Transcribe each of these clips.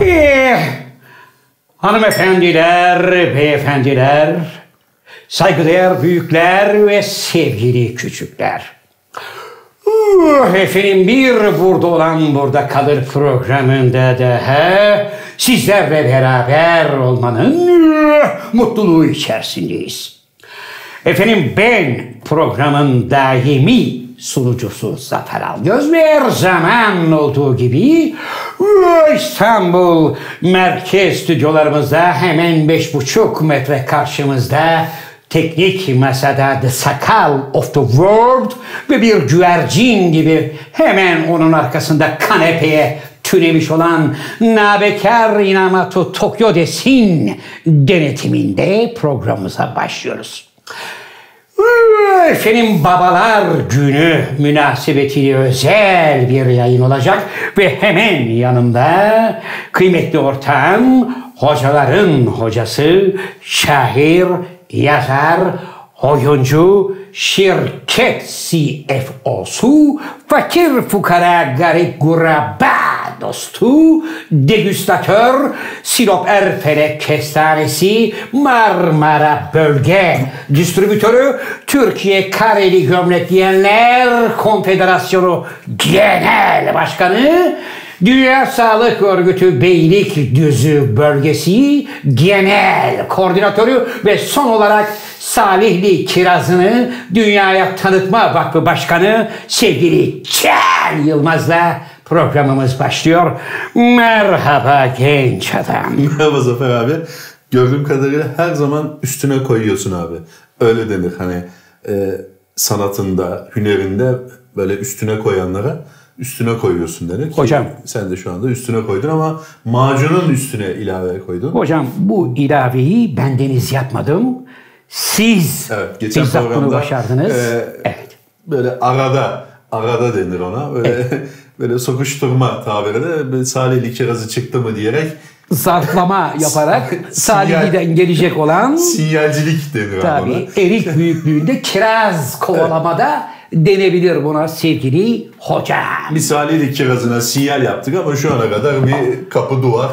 Eh, hanımefendiler, beyefendiler, saygıdeğer büyükler ve sevgili küçükler. Uh, Efendim bir burada olan burada kalır programında daha sizlerle beraber olmanın uh, mutluluğu içerisindeyiz. Efendim ben programın daimi sunucusu Zafer Algöz ve her zaman olduğu gibi İstanbul merkez stüdyolarımızda hemen beş buçuk metre karşımızda teknik masada The Sakal of the World ve bir güvercin gibi hemen onun arkasında kanepeye tünemiş olan Nabekar Inamatu Tokyo Desin denetiminde programımıza başlıyoruz. Efendim Babalar Günü münasebetiyle özel bir yayın olacak ve hemen yanımda kıymetli ortağım hocaların hocası, şair, yazar, oyuncu, şirket CFO'su, fakir fukara garip guraba dostu, degüstatör, Sinop Erfelek Kestanesi, Marmara Bölge Distribütörü, Türkiye Kareli Gömlek Giyenler Konfederasyonu Genel Başkanı, Dünya Sağlık Örgütü Beylikdüzü Bölgesi Genel Koordinatörü ve son olarak Salihli Kirazı'nı Dünyaya Tanıtma Vakfı Başkanı sevgili Çel Yılmaz'la programımız başlıyor. Merhaba genç adam. Merhaba Zafer abi. Gördüğüm kadarıyla her zaman üstüne koyuyorsun abi. Öyle denir hani e, sanatında, hünerinde böyle üstüne koyanlara üstüne koyuyorsun denir. Ki Hocam. Sen de şu anda üstüne koydun ama macunun üstüne ilave koydun. Hocam bu ilaveyi bendeniz yapmadım. Siz Evet, geçen bizzat bunu başardınız. e, evet. Böyle arada, arada denir ona. Böyle böyle sokuşturma tabiriyle böyle Salihli kirazı çıktı mı diyerek Zarflama yaparak Salihli'den gelecek olan sinyalcilik denir ona. tabii erik büyüklüğünde kiraz kovalamada denebilir buna sevgili hocam. Misaliyle kirazına sinyal yaptık ama şu ana kadar bir kapı duvar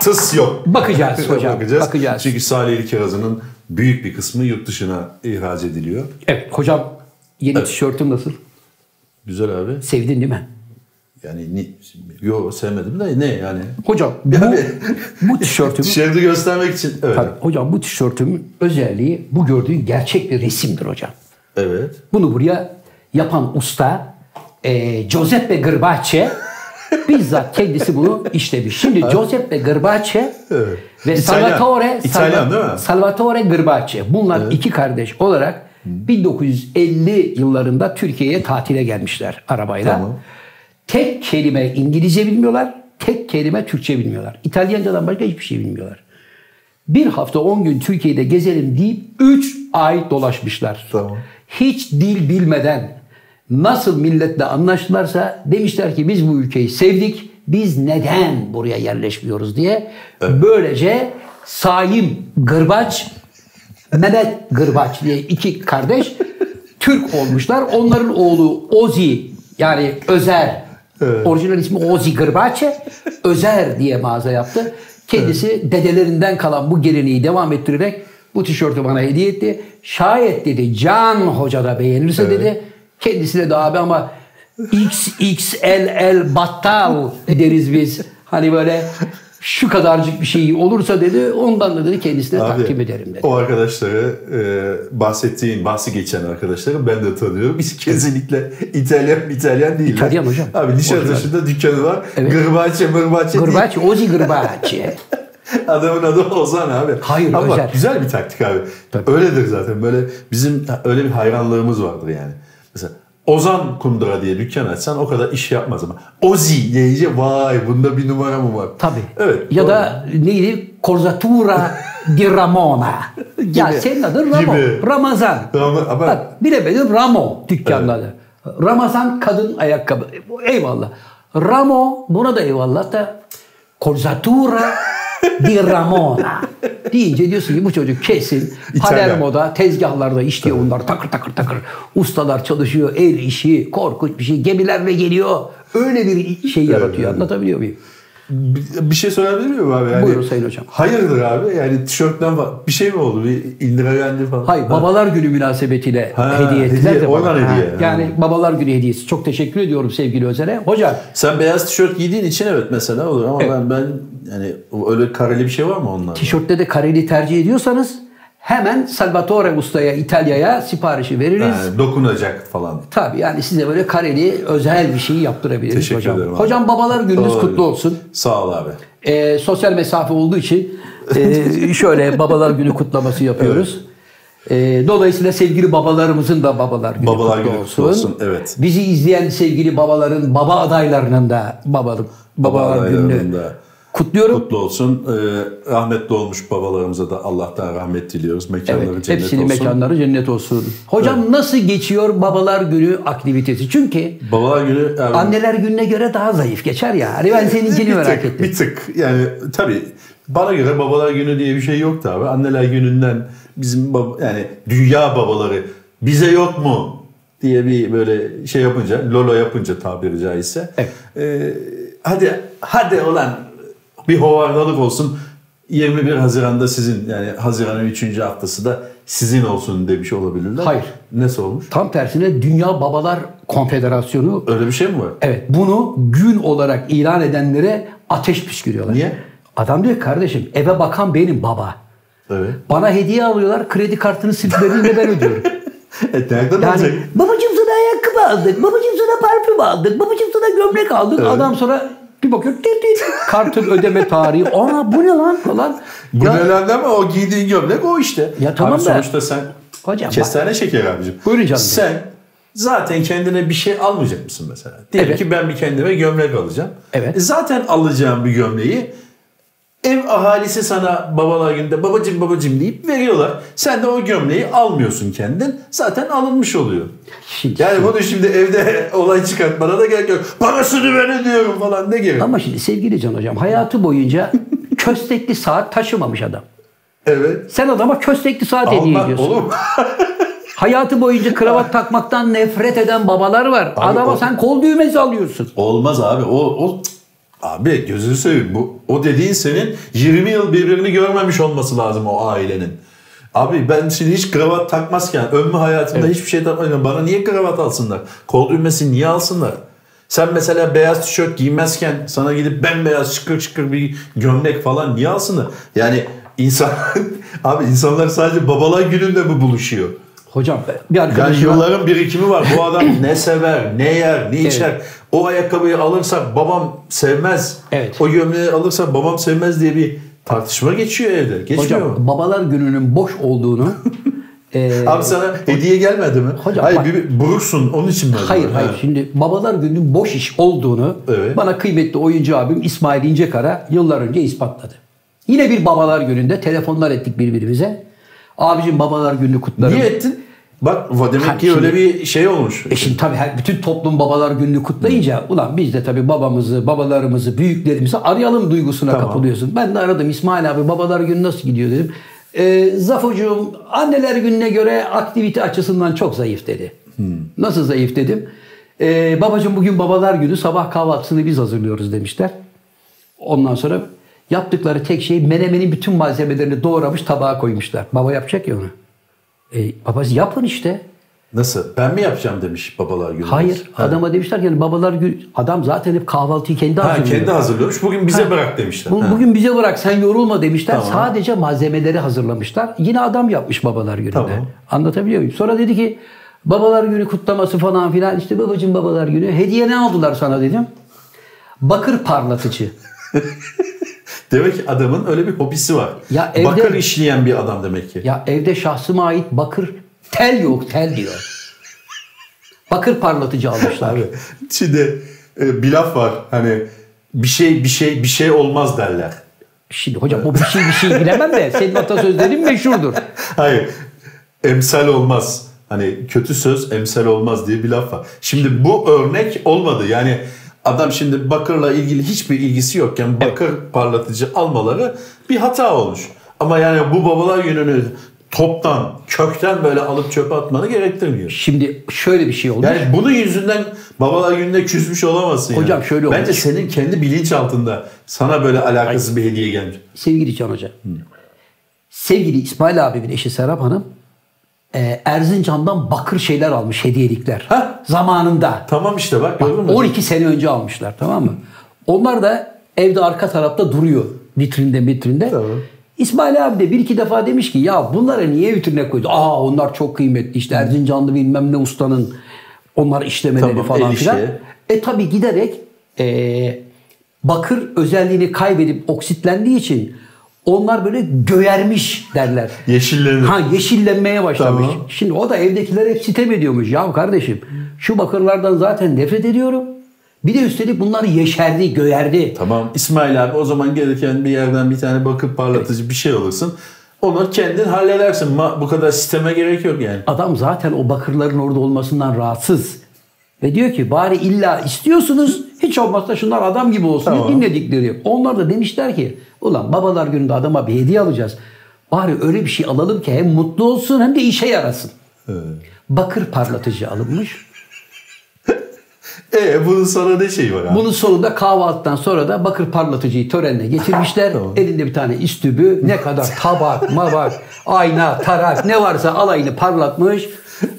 tıs yok. Bakacağız hocam, bakacağız. Çünkü Salihli kirazının büyük bir kısmı yurt dışına ihraç ediliyor. Evet hocam yeni tişörtüm nasıl? Güzel abi. Sevdin değil mi? Yani ni, yo sevmedim de ne yani. Hocam bu, Yani- bu tişörtümü Dışarıda göstermek için evet. Tabii, hocam bu tişörtümün özelliği bu gördüğün gerçek bir resimdir hocam. Evet. Bunu buraya yapan usta e, Giuseppe Gırbace bizzat kendisi bunu işlemiş. Şimdi Giuseppe Gırbace Evet. ve İtalyan. Salvatore İtalyan değil mi? Salvatore Gırbace. Bunlar iki kardeş olarak 1950 yıllarında Türkiye'ye tatile gelmişler arabayla. Tamam. Tek kelime İngilizce bilmiyorlar, tek kelime Türkçe bilmiyorlar. İtalyancadan başka hiçbir şey bilmiyorlar. Bir hafta 10 gün Türkiye'de gezelim deyip 3 ay dolaşmışlar. Tamam. Hiç dil bilmeden nasıl milletle anlaştılarsa demişler ki biz bu ülkeyi sevdik. Biz neden buraya yerleşmiyoruz diye. Böylece Saim Gırbaç, Mehmet Gırbaç diye iki kardeş Türk olmuşlar. Onların oğlu Ozi yani Özer. Orijinal ismi Ozi Gırbaçe. Özer diye mağaza yaptı. Kendisi dedelerinden kalan bu geleneği devam ettirerek bu tişörtü bana hediye etti. Şayet dedi Can Hoca da beğenirse dedi. Kendisine de abi ama XXLL battal deriz biz. Hani böyle şu kadarcık bir şey olursa dedi ondan da dedi kendisine Abi, takdim ederim dedi. O arkadaşları e, bahsettiğin, bahsi geçen arkadaşları ben de tanıyorum. Biz kesinlikle İtalyan İtalyan değil. İtalyan hocam. Abi Nişantaşı'nda dükkanı var. Evet. Gırbaçe mırbaçe değil. Gırbaç, Ozi Gırbaçe. Adamın adı Ozan abi. Hayır, Ama bak güzel bir taktik abi. Tabii. Öyledir zaten. Böyle bizim öyle bir hayranlığımız vardır yani. Ozan Kundura diye dükkan açsan o kadar iş yapmaz ama Ozi deyince vay bunda bir numara mı var? Tabii. Evet. Ya doğru. da neydi? Corzatura di Ramona. ya Gibi. senin adın Ramo. Gibi. Ramazan. Ram- ama- Bak bilemedim Ramo dükkanın adı. Ramazan kadın ayakkabı. Eyvallah. Ramo buna da eyvallah da Corzatura di Ramona deyince diyorsun ki bu çocuk kesin. Palermo'da tezgahlarda işliyor bunlar takır takır takır. Ustalar çalışıyor el işi korkunç bir şey gemilerle geliyor. Öyle bir şey yaratıyor anlatabiliyor muyum? Bir, şey söyleyebilir miyim abi? Yani, Buyurun Sayın Hocam. Hayırdır abi? Yani tişörtten bir şey mi oldu? Bir indiregendi falan. Hayır, Ha. babalar günü münasebetiyle Ha, hediye ettiler hediye, de Ha, hediye. Yani babalar günü hediyesi. Çok teşekkür ediyorum sevgili Özer'e. Hocam Sen beyaz tişört giydiğin için evet mesela olur ama Evet. ben ben yani öyle kareli bir şey var mı onlar? tişörtte de kareli tercih ediyorsanız hemen Salvatore Usta'ya İtalya'ya siparişi veririz. Ha, dokunacak falan. Tabii yani size böyle kareli özel bir şey yaptırabiliriz Teşekkür hocam. ederim abi. Hocam babalar gününüz Doğru. kutlu olsun. Sağ ol abi. Ee, sosyal mesafe olduğu için e, şöyle babalar günü kutlaması yapıyoruz. Ee, dolayısıyla sevgili babalarımızın da babalar günü, Babalar kutlu, günü olsun. olsun, evet. Bizi izleyen sevgili babaların baba adaylarının da babalık babalar Babalarının gününü da kutluyorum. Kutlu olsun. Ee, rahmetli olmuş babalarımıza da Allah'tan rahmet diliyoruz. Mekanları Evet, cennet hepsinin olsun. mekanları cennet olsun. Hocam nasıl geçiyor babalar günü aktivitesi? Çünkü Babalar günü abi, anneler gününe göre daha zayıf geçer ya. Hani ben seninkini merak ettim. Bir tık. Yani tabii bana göre babalar günü diye bir şey yoktu abi. Anneler gününden bizim baba, yani dünya babaları bize yok mu diye bir böyle şey yapınca, lolo yapınca tabiri caizse. Evet. e, hadi hadi olan bir hovardalık olsun. 21 Haziran'da sizin yani Haziran'ın 3. haftası da sizin olsun demiş olabilirler. Hayır. Nasıl olmuş? Tam tersine Dünya Babalar Konfederasyonu Öyle bir şey mi var? evet bunu gün olarak ilan edenlere ateş püskürüyorlar. Niye? Adam diyor kardeşim eve bakan benim baba. Evet. Bana hediye alıyorlar kredi kartını silip ben ödüyorum. E, nereden Yani olacak? babacım sana ayakkabı aldık, babacım sana parfüm aldık, babacım sana gömlek aldık. Adam sonra bir bakıyor tit, kartın ödeme tarihi. Ana bu ne lan falan. Bu Ya- nelerden ama o giydiğin gömlek o işte. Ya tamam Abi da- sonuçta sen Hocam kestane şeker abicim. Buyurun canım. Sen zaten kendine bir şey almayacak mısın mesela? Diyelim Evet. ki ben bir kendime gömlek alacağım. Evet. E zaten alacağım bir gömleği ev ahalisi sana babalar günde babacım babacım deyip veriyorlar. Sen de o gömleği almıyorsun kendin. Zaten alınmış oluyor. Yani bunu şimdi evde olay çıkartmana da gerek yok. Parasını ben ödüyorum falan ne gerek? Ama şimdi sevgili Can Hocam hayatı boyunca köstekli saat taşımamış adam. Evet. Sen adama köstekli saat hediye Alma, ediyorsun. olur? Hayatı boyunca kravat takmaktan nefret eden babalar var. Adama o- sen kol düğmesi alıyorsun. Olmaz abi. O, o abi gözünü seveyim. Bu o dediğin senin 20 yıl birbirini görmemiş olması lazım o ailenin. Abi ben şimdi hiç kravat takmazken ömrü hayatımda hiçbir şey takmadım. Bana niye kravat alsınlar? Kol düğmesi niye alsınlar? Sen mesela beyaz tişört giymezken sana gidip bembeyaz çıkır çıkır bir gömlek falan niye alsınlar? Yani insan abi insanlar sadece babalar gününde mi buluşuyor? Hocam bir Yani arkadaşıma yılların birikimi var. Bu adam ne sever, ne yer, ne içer. O ayakkabıyı alırsak babam sevmez. Evet. O gömleği alırsak babam sevmez diye bir tartışma geçiyor evde. Geçmiyor mu? hocam babalar gününün boş olduğunu e, Abi sana hediye gelmedi mi? Hocam hayır bak- bir, buruksun onun için mi? hayır hayır Ha. şimdi babalar gününün boş iş olduğunu Evet. bana kıymetli oyuncu abim İsmail İncekara yıllar önce ispatladı. Yine bir babalar gününde telefonlar ettik birbirimize. Abicim babalar gününü kutlarım. Niye ettin? Bak va- demek Ha, ki şimdi- öyle bir şey olmuş. E şimdi tabii her, bütün toplum babalar gününü kutlayınca ulan biz de tabii babamızı, babalarımızı, büyüklerimizi arayalım duygusuna Tamam. kapılıyorsun. Ben de aradım İsmail abi babalar günü nasıl gidiyor dedim. E, Zafocuğum anneler gününe göre aktivite açısından çok zayıf dedi. Nasıl zayıf dedim. E, babacığım bugün babalar günü sabah kahvaltısını biz hazırlıyoruz demişler. Ondan sonra yaptıkları tek şey menemenin bütün malzemelerini doğramış tabağa koymuşlar. Baba yapacak ya onu. E, babası yapın işte. Nasıl? Ben mi yapacağım demiş babalar günü. Hayır. Ha. Adama demişler ki yani babalar gün adam zaten hep kahvaltıyı kendi Ha, hazırlıyor. kendi hazırlıyormuş. Bugün bize Ha. bırak demişler. Bu- Ha. Bugün bize bırak sen yorulma demişler. Tamam. Sadece malzemeleri hazırlamışlar. Yine adam yapmış babalar gününde. Tamam. Anlatabiliyor muyum? Sonra dedi ki babalar günü kutlaması falan filan işte babacığım babalar günü. Hediye ne aldılar sana dedim. Bakır parlatıcı. Demek ki adamın öyle bir hobisi var. Ya evde- Bakır işleyen bir adam demek ki. Ya evde şahsıma ait bakır tel yok tel diyor. Bakır parlatıcı almışlar. Abi şimdi e, bir laf var hani bir şey bir şey bir şey olmaz derler. Şimdi hocam o bir şey bir şey bilemem de senin atasözlerin meşhurdur. Hayır emsal olmaz. Hani kötü söz emsal olmaz diye bir laf var. Şimdi bu örnek olmadı. Yani adam şimdi bakırla ilgili hiçbir ilgisi yokken bakır parlatıcı almaları bir hata olmuş. Ama yani bu babalar gününü toptan, kökten böyle alıp çöpe atmanı gerektirmiyor. Şimdi şöyle bir şey olmuş. Yani bunun yüzünden babalar gününde küsmüş olamazsın. Hocam yani. şöyle Bence olmuş. senin kendi bilinç altında sana böyle alakasız bir hediye gelmiş. Sevgili Can Hoca. Sevgili İsmail abimin eşi Serap Hanım e, Erzincan'dan bakır şeyler almış hediyelikler. Ha? Zamanında. Tamam işte bak gördün mü? 12 sene önce almışlar tamam mı? Onlar da evde arka tarafta duruyor. Vitrinde vitrinde. Tamam. İsmail abi de bir iki defa demiş ki ya bunları niye vitrine koydu? Aa onlar çok kıymetli işte Erzincanlı bilmem ne ustanın onlar işlemeleri Tamam, falan filan. E tabi giderek e, bakır özelliğini kaybedip oksitlendiği için onlar böyle göğermiş derler. Yeşillenir. Ha yeşillenmeye başlamış. Tamam. Şimdi o da evdekiler hep sitem ediyormuş. Ya kardeşim şu bakırlardan zaten nefret ediyorum. Bir de üstelik bunlar yeşerdi, göğerdi. Tamam İsmail abi o zaman gereken bir yerden bir tane bakıp parlatıcı bir şey alırsın. Onu kendin halledersin. Bu kadar sisteme gerek yok yani. Adam zaten o bakırların orada olmasından rahatsız. Ve diyor ki bari illa istiyorsunuz hiç olmazsa şunlar adam gibi olsun Tamam. dinledikleri. Onlar da demişler ki ulan babalar gününde adama bir hediye alacağız. Bari öyle bir şey alalım ki hem mutlu olsun hem de işe yarasın. Bakır parlatıcı alınmış. E bunun sonra ne şeyi var abi? Bunun sonunda kahvaltıdan sonra da bakır parlatıcıyı törenine getirmişler. Tamam. Elinde bir tane istübü ne kadar tabak, mabak, ayna, tarak ne varsa alayını parlatmış.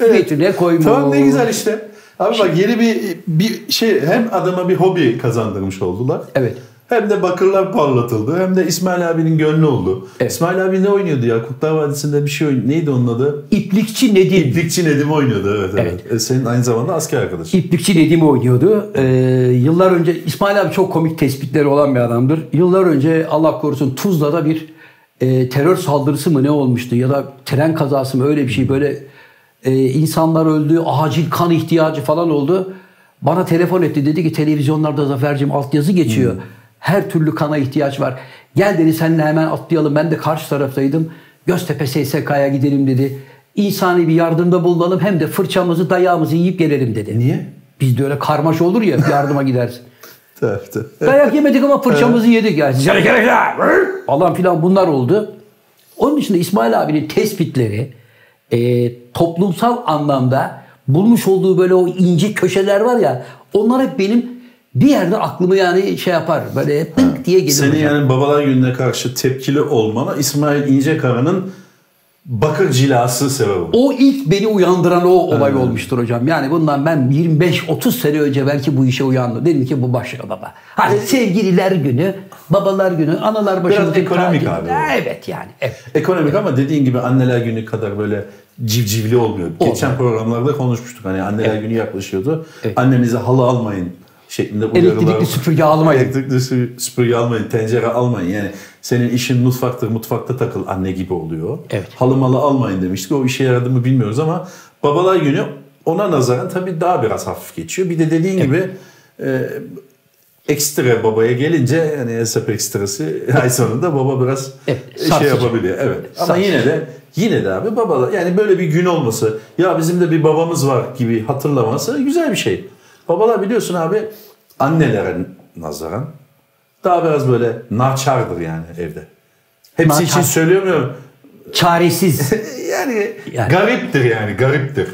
Vitrine koymuş. Tamam ne güzel işte. Abi bak yeni bir bir şey hem adama bir hobi kazandırmış oldular. Evet. Hem de bakırlar parlatıldı. Hem de İsmail abinin gönlü oldu. Evet. İsmail abi ne oynuyordu ya? Kurtlar Vadisi'nde bir şey oynuyordu. Neydi onun adı? İplikçi Nedim. İplikçi Nedim oynuyordu. Evet, evet. E, senin aynı zamanda asker arkadaşın. İplikçi Nedim oynuyordu. Ee, yıllar önce İsmail abi çok komik tespitleri olan bir adamdır. Yıllar önce Allah korusun Tuzla'da bir e, terör saldırısı mı ne olmuştu ya da tren kazası mı öyle bir şey böyle e, insanlar öldü, acil kan ihtiyacı falan oldu. Bana telefon etti dedi ki televizyonlarda Zafer'cim altyazı geçiyor. Her türlü kana ihtiyaç var. Gel dedi seninle hemen atlayalım. Ben de karşı taraftaydım. Göztepe SSK'ya gidelim dedi. İnsani bir yardımda bulunalım hem de fırçamızı dayağımızı yiyip gelelim dedi. Niye? Bizde öyle karmaş olur ya yardıma gidersin. Tabii, tabii. Dayak yemedik ama fırçamızı yedik yani. Size gerekler falan filan bunlar oldu. Onun dışında İsmail abinin tespitleri e, toplumsal anlamda bulmuş olduğu böyle o ince köşeler var ya onlar hep benim bir yerde aklımı yani şey yapar böyle tık diye gelir Senin hocam. yani babalar gününe karşı tepkili olmana İsmail İncekara'nın bakır cilası sebep oldu. O ilk beni uyandıran o olay olmuştur hocam. Yani bundan ben 25-30 sene önce belki bu işe uyandım. Dedim ki bu başlıyor baba. Hani sevgililer günü, babalar günü, analar başımızın ekonomik tacı. abi o. Evet yani. Evet. Ekonomik ama dediğin gibi anneler günü kadar böyle civcivli olmuyor. Geçen programlarda konuşmuştuk. Hani anneler günü yaklaşıyordu. Evet. Annenize halı almayın şeklinde uyarılar. Elektrikli süpürge almayın. Elektrikli sü- süpürge almayın, tencere almayın. Yani senin işin mutfaktır, mutfakta takıl anne gibi oluyor. Evet. Halı malı almayın demiştik. O işe yaradı mı bilmiyoruz ama babalar günü ona nazaran tabii daha biraz hafif geçiyor. Bir de dediğin gibi e, ekstra babaya gelince yani hesap ekstrası ay sonunda baba biraz Evet, şey yapabiliyor. Evet. Ama Sarsıcı. yine de yine de abi babalar yani böyle bir gün olması ya bizim de bir babamız var gibi hatırlaması güzel bir şey. Babalar biliyorsun abi annelere nazaran daha biraz böyle naçardır yani evde. Hepsi için Naçar. söylemiyorum. Çaresiz. yani, Yani. gariptir yani gariptir.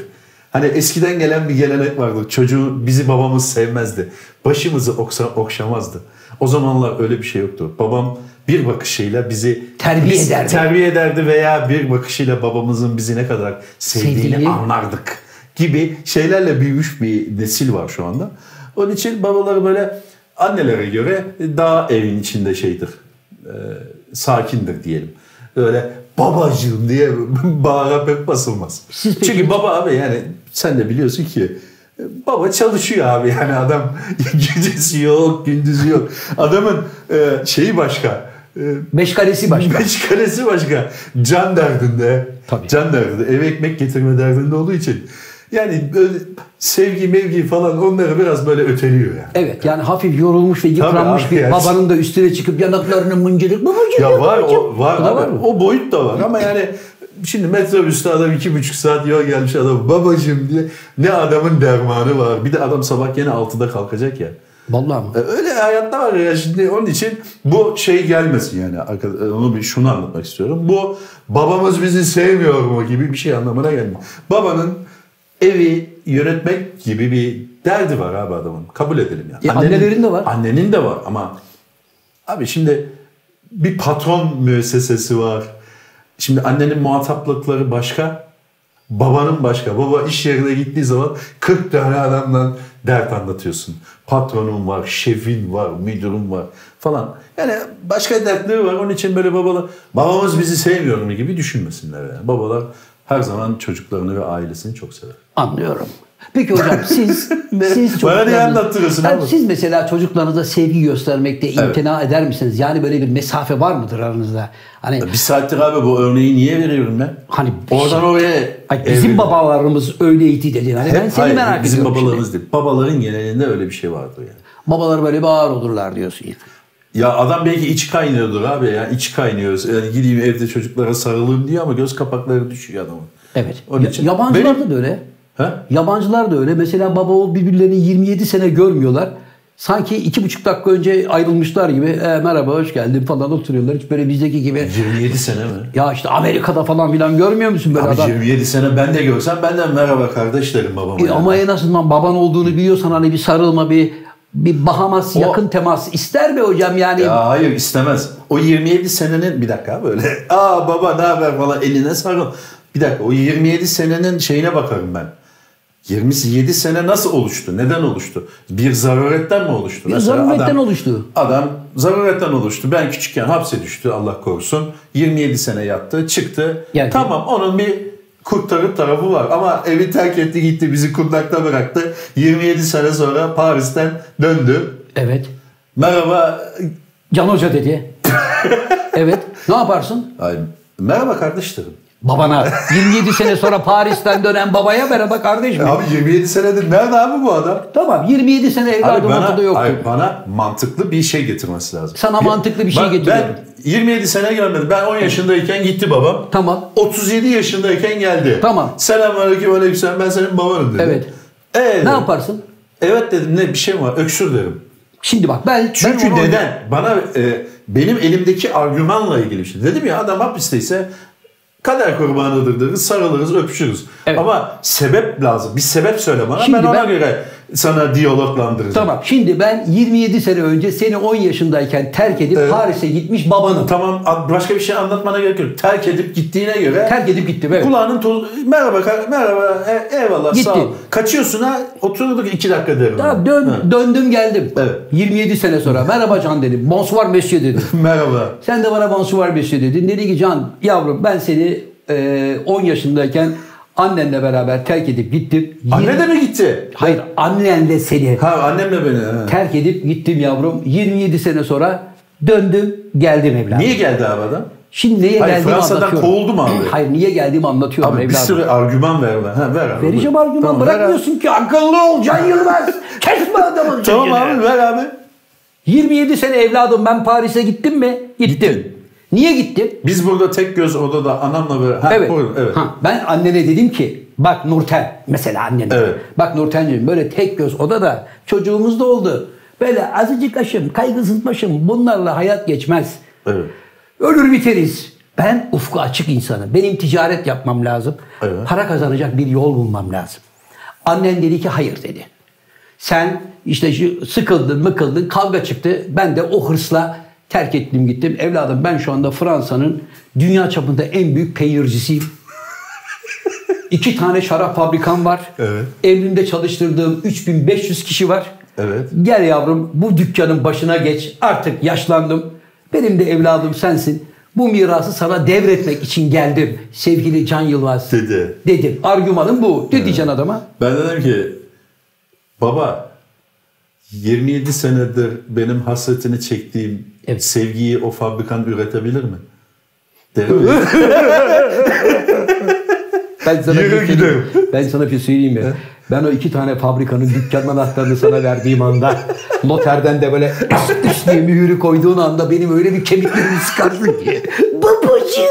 Hani eskiden gelen bir gelenek vardı. Çocuğu bizi babamız sevmezdi. Başımızı oksa, okşamazdı. O zamanlar öyle bir şey yoktu. Babam bir bakışıyla bizi Terbiye biz ederdi. terbiye ederdi veya bir bakışıyla babamızın bizi ne kadar sevdiğini Sevdiğini. anlardık gibi şeylerle büyümüş bir nesil var şu anda. Onun için babaları böyle annelere göre daha evin içinde şeydir. e, sakindir diyelim. Öyle babacığım diye bağıra pek basılmaz. Çünkü baba abi yani sen de biliyorsun ki baba çalışıyor abi yani adam gecesi yok gündüzü yok. Adamın e, şeyi başka. E, Meşgalesi başka. Meşgalesi başka. Can derdinde. Tabii. Can derdinde. Eve ekmek getirme derdinde olduğu için. Yani böyle sevgi mevgi falan onları biraz böyle öteliyor yani. Evet yani hafif yorulmuş ve yıpranmış abi bir yani. babanın da üstüne çıkıp yanaklarını mıncırık babacığım. Ya var o var, abi. var mı? o boyut da var ama yani şimdi metrobüste adam iki buçuk saat yol gelmiş adam babacım diye ne adamın dermanı var bir de adam sabah gene altıda kalkacak ya Vallahi mı? E, Öyle hayatta var ya şimdi onun için bu şey gelmesin yani Arka- onu bir şunu anlatmak istiyorum. Bu babamız bizi sevmiyor mu gibi bir şey anlamına gelmiyor. Babanın evi yönetmek gibi bir derdi var abi adamın. Kabul edelim yani. E, annelerin de var. Annenin de var ama abi şimdi bir patron müessesesi var. Şimdi annenin muhataplıkları başka, babanın başka. Baba iş yerine gittiği zaman 40 tane adamdan dert anlatıyorsun. Patronun var, şefin var, müdürün var falan. Yani başka dertleri var. Onun için böyle babalar, babamız bizi sevmiyor mu gibi düşünmesinler. Yani. Babalar her zaman çocuklarını ve ailesini çok sever. Anlıyorum. Peki hocam siz siz Bana niye anlattırıyorsun Yani abi? Siz mesela çocuklarınıza sevgi göstermekte imtina eder misiniz? Yani böyle bir mesafe var mıdır aranızda? Hani Bir saattir abi bu örneği niye veriyorum ben? Hani Oradan oraya Ay, bizim evrildim. babalarımız öyleydi dedin. Hani ben Hep- seni hayır, merak bizim ediyorum. babalarımız şimdi. değil. Babaların genelinde öyle bir şey vardır yani. Babalar böyle bir ağır olurlar diyorsun. Yani. Ya adam belki iç kaynıyordur abi ya. iç kaynıyor. Yani gideyim evde çocuklara sarılayım diyor ama göz kapakları düşüyor adamın. Evet. Onun Ya- için- yabancılarda Benim- da öyle. Ha? Yabancılar da öyle. Mesela baba oğul birbirlerini 27 sene görmüyorlar. Sanki iki buçuk dakika önce ayrılmışlar gibi "E, merhaba hoş geldin falan oturuyorlar. Hiç böyle bizdeki gibi 27 sene mi? ya işte Amerika'da falan filan görmüyor musun böyle Abi adam? 27 sene ben de görsem benden merhaba kardeş derim babama. E, yani. ama en azından baban olduğunu biliyorsan hani bir sarılma bir bir Bahamas O- yakın temas ister be hocam yani. Ya hayır istemez. O 27 senenin bir dakika böyle aa baba ne haber falan eline sarıl. Bir dakika o 27 senenin şeyine bakarım ben. 27 sene nasıl oluştu? Neden oluştu? Bir zaruretten mi oluştu? Bir Mesela zaruretten adam- oluştu. Adam zaruretten oluştu. Ben küçükken hapse düştü Allah korusun. 27 sene yattı çıktı. Geldi. Tamam onun bir kurtarıp tarafı var. Ama evi terk etti gitti bizi kundakta bıraktı. 27 sene sonra Paris'ten döndü. Evet. Merhaba. Can Hoca dedi. evet. Ne yaparsın? Ay, merhaba kardeş dedim. Babana 27 sene sonra Paris'ten dönen babaya merhaba kardeşim. Abi 27 senedir nerede abi bu adam? Tamam 27 sene Abi evladım ortada bana, yoktu. ay, bana mantıklı bir şey getirmesi lazım. Sana mantıklı bir şey bak, getiriyorum. Ben 27 sene gelmedi. Ben 10 yaşındayken gitti babam. Tamam. 37 yaşındayken geldi. Tamam. Selamünaleyküm aleykümselam ben senin babanım dedi. Evet. Ee, Ne dedim. yaparsın? Evet dedim ne bir şey mi var? Öksür derim. Şimdi bak ben Çünkü ben onu- neden? Bana e, benim elimdeki argümanla ilgili bir şey. Dedim ya adam hapisteyse kader kurbanıdır deriz, sarılırız, öpüşürüz. Evet. Ama sebep lazım. Bir sebep söyle bana. Şimdi ben ona ben- göre sana diyaloglandıracağım. Tamam. Şimdi ben 27 sene önce seni 10 yaşındayken terk edip Evet. Paris'e gitmiş babanım. Tamam başka bir şey anlatmana gerek yok. Terk edip gittiğine göre Terk edip gittim evet. kulağının tozu merhaba merhaba e- eyvallah Gitti. sağ ol. Kaçıyorsun ha oturduk iki dakika derim. Tamam, dön, Ha. döndüm geldim. Evet. 27 sene sonra merhaba Can dedim. Bonsoir monsieur dedim. merhaba. Sen de bana bonsoir monsieur dedin. Dedi ki Can yavrum ben seni e, 10 yaşındayken annenle beraber terk edip gittim. Anne de mi gitti? Hayır annenle seni Ha annemle beni. ha. terk edip gittim yavrum. 27 sene sonra döndüm geldim evladım. Niye geldi abi adam? Şimdi neye Hayır, geldiğimi Fransa'dan anlatıyorum. kovuldu mu abi? Hayır niye geldiğimi anlatıyorum Abi bir evladım. sürü argüman ver bana. Ha, ver abi. Vereceğim buyur. argüman Tamam, ver abi. bırakmıyorsun ki akıllı ol Can Yılmaz. Kesme adamın Tamam abi ver abi. 27 sene evladım ben Paris'e gittim mi? Gittim. Niye gittim? Biz burada tek göz odada anamla böyle. Ha, evet. buyurun, evet. Ha, ben annene dedim ki bak Nurten mesela annene. Evet. Bak Nurten'ciğim böyle tek göz odada çocuğumuz da oldu. Böyle azıcık aşım, kaygısız başım bunlarla hayat geçmez. Evet. Ölür biteriz. Ben ufku açık insanım. Benim ticaret yapmam lazım. Evet. Para kazanacak bir yol bulmam lazım. Annen dedi ki hayır dedi. Sen işte sıkıldın mıkıldın kavga çıktı. Ben de o hırsla terk ettim gittim. Evladım ben şu anda Fransa'nın dünya çapında en büyük peynircisiyim. İki tane şarap fabrikam var. Evet. Evimde çalıştırdığım 3500 kişi var. Evet. Gel yavrum bu dükkanın başına geç. Artık yaşlandım. Benim de evladım sensin. Bu mirası sana devretmek için geldim. Sevgili Can Yılmaz. Dedi. Dedim. Argümanım bu. Ne diyeceksin adama? Ben dedim ki baba 27 senedir benim hasretini çektiğim Evet. sevgiyi o fabrikan üretebilir mi? Ben sana Yürü bir şey- gidelim. Ben sana bir şey söyleyeyim mi? Ben o iki tane fabrikanın dükkan anahtarını sana verdiğim anda noterden de böyle üst üst diye mühürü koyduğun anda benim öyle bir kemiklerimi sıkarsın ki. Babacığım.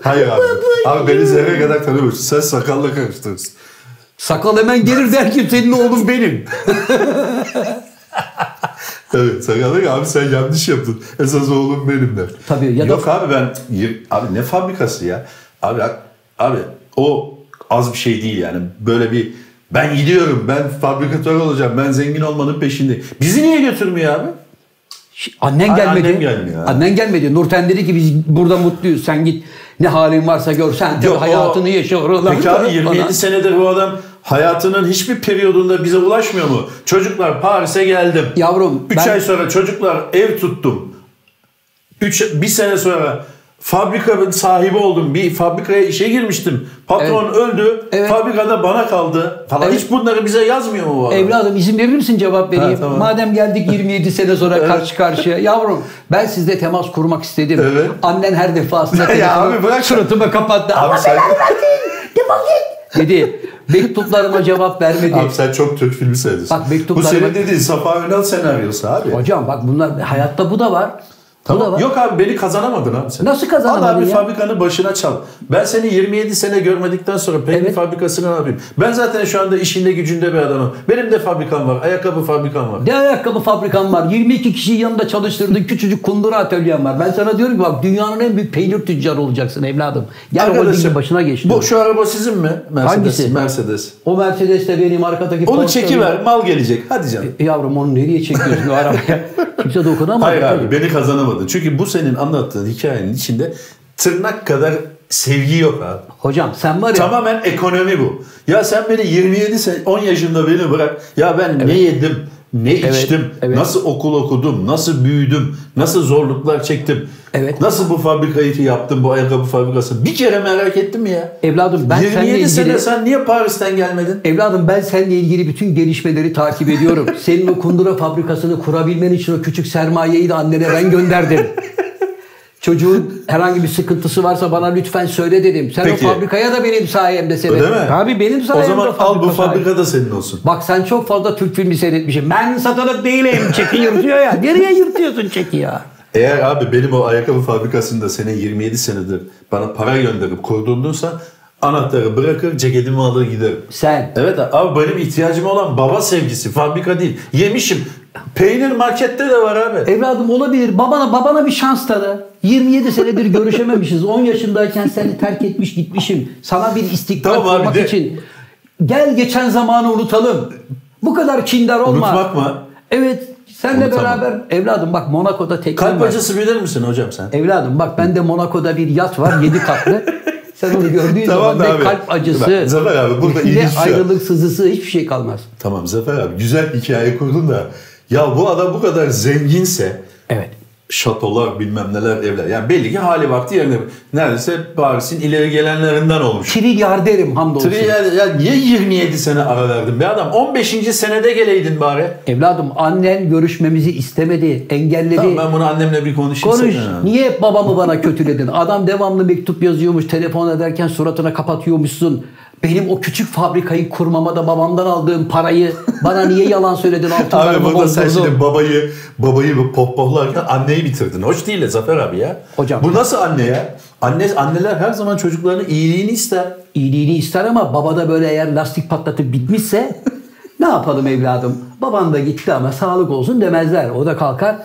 Hayır abi. Abi beni zerre kadar tanımıyorsun. Sen sakalla karıştırırsın. Sakal hemen gelir der ki senin oğlun benim. Evet sakal abi sen yanlış yaptın. Esas oğlum benim der. Tabii, ya da- Yok abi ben abi ne fabrikası ya? Abi abi o az bir şey değil yani. Böyle bir ben gidiyorum ben fabrikatör olacağım ben zengin olmanın peşindeyim. Bizi niye götürmüyor abi? Annen gelmedi. annem gelmiyor ha. Annen gelmedi. Nurten dedi ki biz burada mutluyuz. Sen git ne halin varsa gör. Sen tabii Yok, o- hayatını yaşa oralarda. Peki abi 27 Bana- senedir bu adam hayatının hiçbir periyodunda bize ulaşmıyor mu? Çocuklar Paris'e geldim. Yavrum 3 ben- ay sonra çocuklar ev tuttum. 3 bir sene sonra fabrikanın sahibi oldum. Bir fabrikaya işe girmiştim. Patron öldü. Evet. Fabrikada bana kaldı. Falan. Evet. Hiç bunları bize yazmıyor mu bu adam? Evladım izin verir misin cevap vereyim? Ha, tamam. Madem geldik 27 sene sonra karşı karşıya. Yavrum ben sizle temas kurmak istedim. Evet. Annen her defasında Ya abi bırak- suratıma kapattı. Abi Allah sen- git. Dedi. Mektuplarıma cevap vermedi. Abi sen çok Türk filmi seyrediyorsun. Bak mektuplar- Bu senin dediğin Safa Ünal senaryosu abi. Hocam bak bunlar hayatta bu da var. Bu da Tamam. var. Yok abi beni kazanamadın abi sen. Nasıl kazanamadın Al abi ya? fabrikanın başına çal. Ben seni 27 sene görmedikten sonra peynir Evet. fabrikasını ne yapayım? Ben zaten şu anda işinde gücünde bir adamım. Benim de fabrikam var. Ayakkabı fabrikam var. Ne ayakkabı fabrikan var. 22 kişiyi yanında çalıştırdığın küçücük kundura atölyen var. Ben sana diyorum ki bak dünyanın en büyük peynir tüccarı olacaksın evladım. Gel holdingin başına geç. Bu şu araba sizin mi? Mercedes. Hangisi? Mercedes. O Mercedes de benim arkadaki Onu Porsche- çekiver. Mal gelecek. Hadi canım. E, Yavrum onu nereye çekiyorsun o arabaya? Kimse dokunamaz. Hayır abi beni kazanamadın. Çünkü bu senin anlattığın hikayenin içinde tırnak kadar sevgi yok abi. Hocam sen var ya. Tamamen ekonomi bu. Ya sen beni 27 sene 10 yaşında beni bırak. Ya ben ne yedim, ne içtim, evet. nasıl okul okudum, nasıl büyüdüm, nasıl zorluklar çektim. Evet. Nasıl bu fabrikayı yaptım, bu ayakkabı fabrikası. Bir kere merak ettim ya? Evladım ben 27 seninle ilgili... sene sen niye Paris'ten gelmedin? Evladım ben seninle ilgili bütün gelişmeleri takip ediyorum. Senin o kundura fabrikasını kurabilmen için o küçük sermayeyi de annene ben gönderdim. Çocuğun herhangi bir sıkıntısı varsa bana lütfen söyle dedim. Sen Peki. o fabrikaya da benim sayemde sebep. Öyle mi? Abi benim O sayemde zaman al bu fabrika da senin olsun. Bak sen çok fazla Türk filmi seyretmişsin. Ben satılık değilim. Çeki yırtıyor ya. Nereye yırtıyorsun çeki ya? Eğer abi benim o ayakkabı fabrikasında senin 27 senedir bana para gönderip kurdurdunsa anahtarı bırakır ceketimi alır giderim. Sen. Evet abi benim ihtiyacım olan baba sevgisi fabrika değil. Yemişim. Peynir markette de var abi. Evladım olabilir. Babana babana bir şans tanı. 27 senedir görüşememişiz. 10 yaşındayken seni terk etmiş gitmişim. Sana bir istikbal Tamam kurmak de- için. Gel geçen zamanı unutalım. Bu kadar kindar olma. Unutmak mı? Evet. Senle Unutamam. beraber evladım bak Monaco'da teknem Kalp var. acısı bilir misin hocam sen? Evladım bak bende Monaco'da bir yat var 7 katlı. Sen onu gördüğün zaman da ne abi. kalp acısı, Zafer abi burada ne şey ayrılık sızısı hiçbir şey kalmaz. Tamam Zafer abi güzel hikaye kurdun da ya bu adam bu kadar zenginse Evet. şatolar bilmem neler evler. Yani belli ki hali vakti yerine neredeyse Paris'in ileri gelenlerinden olmuş. Trilyarderim hamdolsun. Tabii ya, niye 27 sene ara verdin be adam? 15. senede geleydin bari. Evladım annen görüşmemizi istemedi, engelledi. Tamam ben bunu annemle bir konuşayım. Konuş. seninle. Niye hep babamı bana kötüledin? Adam devamlı mektup yazıyormuş, telefon ederken suratına kapatıyormuşsun. Benim o küçük fabrikayı kurmama da babamdan aldığım parayı bana niye yalan söyledin? Abi Altınlarımı burada sen şimdi babayı babayı pohpohlarken anneyi bitirdin. Hoş değil de Zafer abi ya. Hocam. Bu nasıl anne ya? Anne, anneler her zaman çocuklarının iyiliğini ister. İyiliğini ister ama baba da böyle eğer lastik patlatıp bitmişse ne yapalım evladım? Baban da gitti ama sağlık olsun demezler. O da kalkar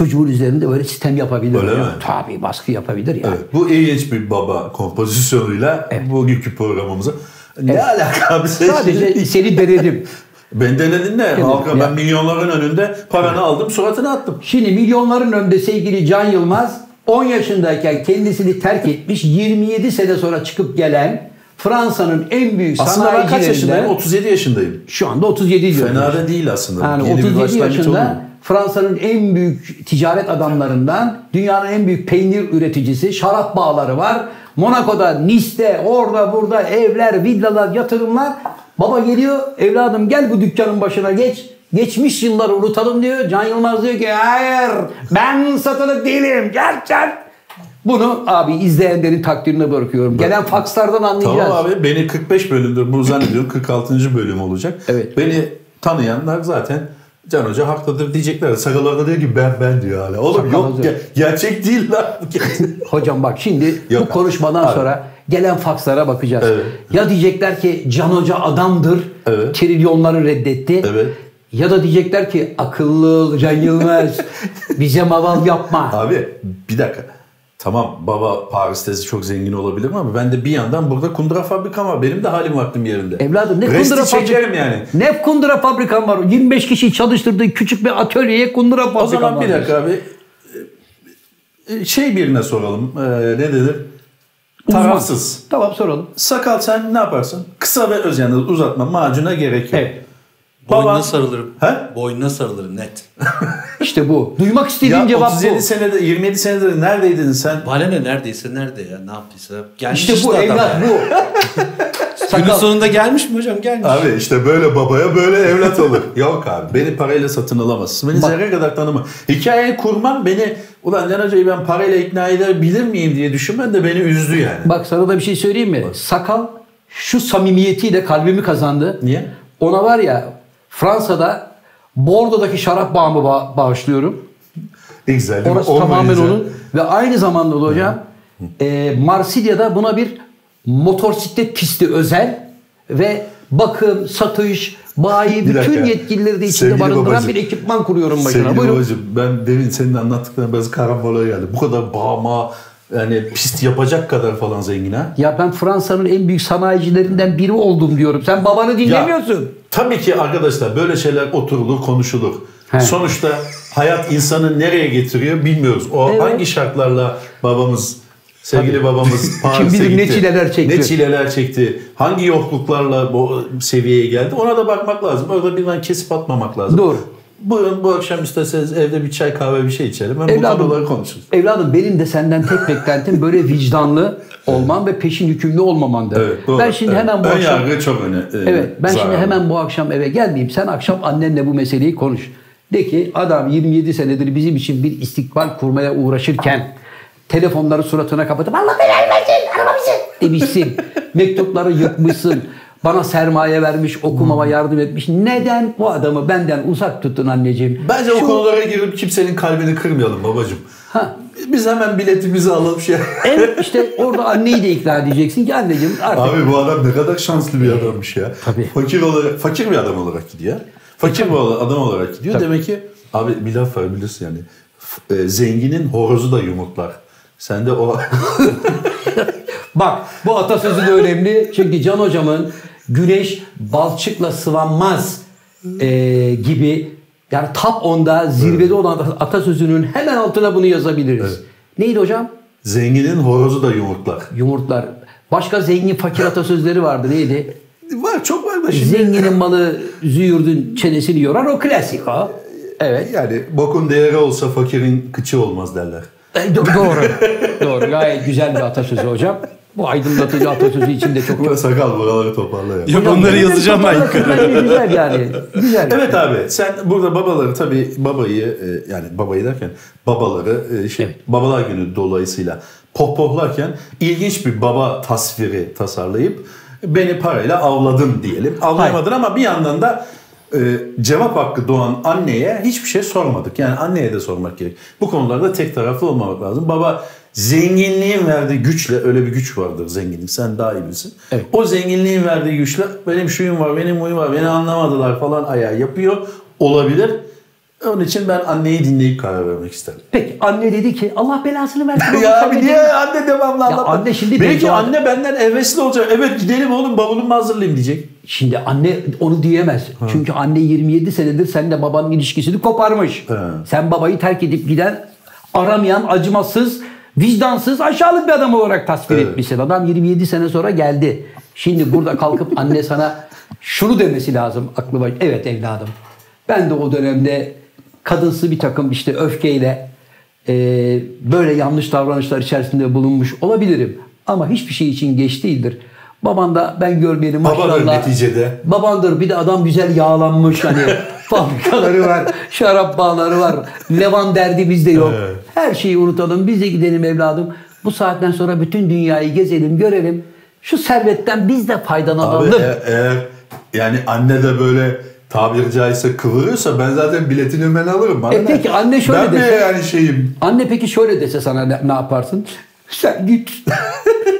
çocuğun üzerinde böyle sistem yapabilir. Öyle ya. mi? Tabii baskı yapabilir ya. Evet, bu ilginç bir baba kompozisyonuyla bugünkü programımıza. Ne alaka abi sen Sadece seni denedim. Ben denedin ne? Halka ya. ben milyonların önünde paranı aldım suratına attım. Şimdi milyonların önünde sevgili Can Yılmaz 10 yaşındayken kendisini terk etmiş 27 sene sonra çıkıp gelen Fransa'nın en büyük Aslında ben kaç yaşındayım? sanayicilerinden 37 yaşındayım. şu anda 37 diyor. Fena da değil aslında. Yani Yeni bir 37 başlangıç yaşında. Fransa'nın en büyük ticaret adamlarından, dünyanın en büyük peynir üreticisi, şarap bağları var. Monaco'da, Nice'de, orada burada evler, villalar, yatırımlar. Baba geliyor, evladım gel bu dükkanın başına geç. Geçmiş yılları unutalım diyor. Can Yılmaz diyor ki hayır ben satılık değilim. Gel gel. Bunu abi izleyenlerin takdirine bırakıyorum. Gelen fakslardan anlayacağız. Tamam abi beni 45 bölümdür bunu zannediyorum 46. bölüm olacak. Evet. Beni tanıyanlar zaten Can Hoca haklıdır diyecekler. Sakalar da diyor ki ben ben diyor hala. Oğlum Sakal yok Hoca. ge- gerçek değil lan. Hocam bak şimdi Yok bu konuşmadan Abi. sonra gelen fakslara bakacağız. Evet. Ya diyecekler ki Can Hoca adamdır. Evet. Trilyonları reddetti. Evet. Ya da diyecekler ki akıllı Can Yılmaz bize maval yapma. Abi bir dakika. Tamam baba Paris'te çok zengin olabilir ama ben de bir yandan burada kundura fabrikam var. Benim de halim vaktim yerinde. Evladım ne Resti kundura çekerim fabrika- yani. Ne kundura fabrikan var? 25 kişi çalıştırdığı küçük bir atölyeye kundura fabrikan O zaman var. bir dakika abi. Ee, Şey birine soralım. Ee, ne denir? Tarafsız. Tamam soralım. Sakal sen ne yaparsın? Kısa ve öz yani uzatma macuna gerek yok. Evet. Baba- Boynuna sarılırım. He? Boynuna sarılırım net. İşte bu. Duymak istediğin Ya cevap 37 bu. senede 27 senedir neredeydin sen? Bana ne neredeyse nerede ya ne yaptıysa. Gelmiş İşte bu adam evlat yani. bu. Günün Sakal. sonunda gelmiş mi hocam? Gelmiş. Abi işte böyle babaya böyle evlat olur. Yok abi beni parayla satın alamazsın. Beni Bak- zerre kadar tanıma. Hikayeyi kurmam beni ulan Can Hoca'yı ben parayla ikna edebilir miyim diye düşünmen de beni üzdü yani. Bak sana da bir şey söyleyeyim mi? Sakal şu samimiyetiyle kalbimi kazandı. Niye? Ona var ya Fransa'da Bordo'daki şarap bağımı ba- bağışlıyorum. Güzel? Orası tamamen onun. Ve aynı zamanda da hocam e, Marsilya'da buna bir motosiklet pisti özel ve bakım, satış, bayi Bir bütün yetkilileri de içinde Sevgili barındıran babacığım. bir ekipman kuruyorum başına. Sevgili Buyurun. babacığım ben demin senin anlattıklarına biraz karambola geldi. Bu kadar bağma yani pist yapacak kadar falan zengin ha. Ya ben Fransa'nın en büyük sanayicilerinden biri oldum diyorum. Sen babanı dinlemiyorsun. Tabii ki arkadaşlar böyle şeyler oturulur, konuşulur. He. Sonuçta hayat insanı nereye getiriyor bilmiyoruz. O Evet. hangi şartlarla babamız, sevgili babamız Paris'e Kim bilir ne çileler çekti. Ne çileler çekti. Hangi yokluklarla bu seviyeye geldi. Ona da bakmak lazım. Orada birden kesip atmamak lazım. Doğru. Buyurun bu akşam isterseniz evde bir çay kahve bir şey içelim. Hem bu Evladım. konuları konuşuruz. Evladım benim de senden tek beklentim böyle vicdanlı olman ve peşin hükümlü olmamandır. Evet, doğru. Ben şimdi Evet. hemen bu Ön akşam yargı çok öne. e, Evet ben şimdi zararlı. hemen bu akşam eve gelmeyeyim. Sen akşam annenle bu meseleyi konuş. De ki adam 27 senedir bizim için bir istikbal kurmaya uğraşırken telefonları suratına kapatıp Allah belanı versin araba bizim demişsin. Mektupları yıkmışsın. Bana sermaye vermiş, okumama yardım etmiş. Neden bu adamı benden uzak tuttun anneciğim? Bence o Şu- konulara girip kimsenin kalbini kırmayalım babacığım. Ha. Biz hemen biletimizi alalım şey. Evet işte orada anneyi de ikna edeceksin ki anneciğim artık Abi bu adam ne kadar şanslı bir adammış ya. Tabii. Fakir olarak fakir bir adam olarak gidiyor. Fakir bir adam olarak gidiyor. Demek ki abi bir laf var bilirsin yani. E, zenginin horozu da yumurtlar. Sen de o Bak bu atasözü de önemli. Çünkü Can hocamın güneş balçıkla sıvanmaz e, gibi yani top 10'da zirvede olan atasözünün hemen altına bunu yazabiliriz. Neydi hocam? zenginin horozu da yumurtlar. Yumurtlar. Başka zengin fakir atasözleri vardı. Neydi? Var çok var da şimdi. Zenginin malı züğürdün çenesini yorar. O klasik o. Evet. Yani bokun değeri olsa fakirin kıçı olmaz derler. E, do- doğru. doğru. Gayet güzel bir atasözü hocam. Bu aydınlatıcı atasözü için de çok Ulan sakal buraları toparla ya. Yok onları yazacağım ben yukarı. Güzel yani. Güzel. Evet abi sen burada babaları tabii babayı e, yani babayı derken babaları e, şey Evet. babalar günü dolayısıyla pohpohlarken ilginç bir baba tasviri tasarlayıp beni parayla avladın diyelim. Avlayamadın ama bir yandan da e, cevap hakkı doğan anneye hiçbir şey sormadık. Yani anneye de sormak gerek. Bu konularda tek taraflı olmamak lazım. Baba zenginliğin verdiği güçle öyle bir güç vardır zenginlik sen daha iyi bilirsin. Evet. O zenginliğin verdiği güçle benim şuyum var benim huyum var beni anlamadılar falan ayağı yapıyor olabilir. Onun için ben anneyi dinleyip karar vermek isterim. Peki anne dedi ki Allah belasını versin. ya abi niye anne devamlı anlatma? anne şimdi Belki Beyza- anne benden hevesli olacak. Evet gidelim oğlum bavulumu hazırlayayım diyecek. Şimdi anne onu diyemez. Çünkü anne 27 senedir seninle babanın ilişkisini koparmış. He. Sen babayı terk edip giden aramayan, acımasız, vicdansız, aşağılık bir adam olarak tasvir Evet. etmişsin. Adam 27 sene sonra geldi. Şimdi burada kalkıp anne sana şunu demesi lazım aklı baş. Evet evladım. Ben de o dönemde kadınsı bir takım işte öfkeyle e, böyle yanlış davranışlar içerisinde bulunmuş olabilirim. Ama hiçbir şey için geç değildir. Baban da ben görmeyelim maşallah. neticede. Babandır bir de adam güzel yağlanmış hani fabrikaları var, şarap bağları var. Levan derdimiz de yok. Evet. Her şeyi unutalım. Biz de gidelim evladım. Bu saatten sonra bütün dünyayı gezelim, görelim. Şu servetten biz de Abi faydalanalım. e- eğer yani anne de böyle tabiri caizse kıvırıyorsa ben zaten biletini hemen alırım. Bana E ne? peki anne şöyle ben de dese- yani şeyim. Anne peki şöyle dese sana ne, ne yaparsın? Sen git.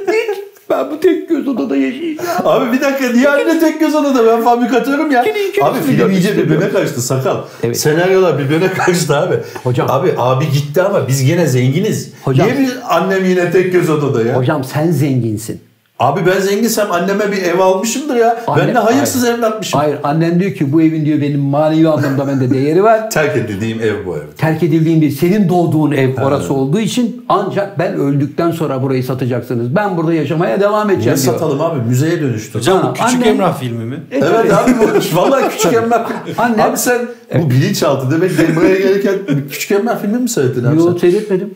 Ben bu tek göz odada yaşayacağım. Abi bir dakika niye anne tek göz odada ben fabrikatörüm ya. Abi film iyice birbirine kaçtı sakal. Evet. Senaryolar birbirine kaçtı abi. Hocam. Abi abi gitti ama biz gene zenginiz. Hocam. Niye bir annem yine tek göz odada ya? Hocam sen zenginsin. Abi ben zenginsem anneme bir ev almışımdır ya. Anne- ben de hayırsız evlatmışım. Hayır annen diyor ki bu evin diyor benim manevi anlamda bende değeri var. Terk edildiğim ev bu ev. Terk edildiğin bir senin doğduğun ev orası olduğu için ancak ben öldükten sonra burayı satacaksınız. Ben burada yaşamaya devam edeceğim diyor. satalım abi müzeye dönüştü. Hocam Ha, bu Küçük annem- Emrah filmi mi? E, Evet abi bu vallahi küçük emlak. Anne- Abi sen bu bilinçaltı demek ki buraya gelirken küçük emlak filmi mi seyrettin abi Yo sen? seyretmedim.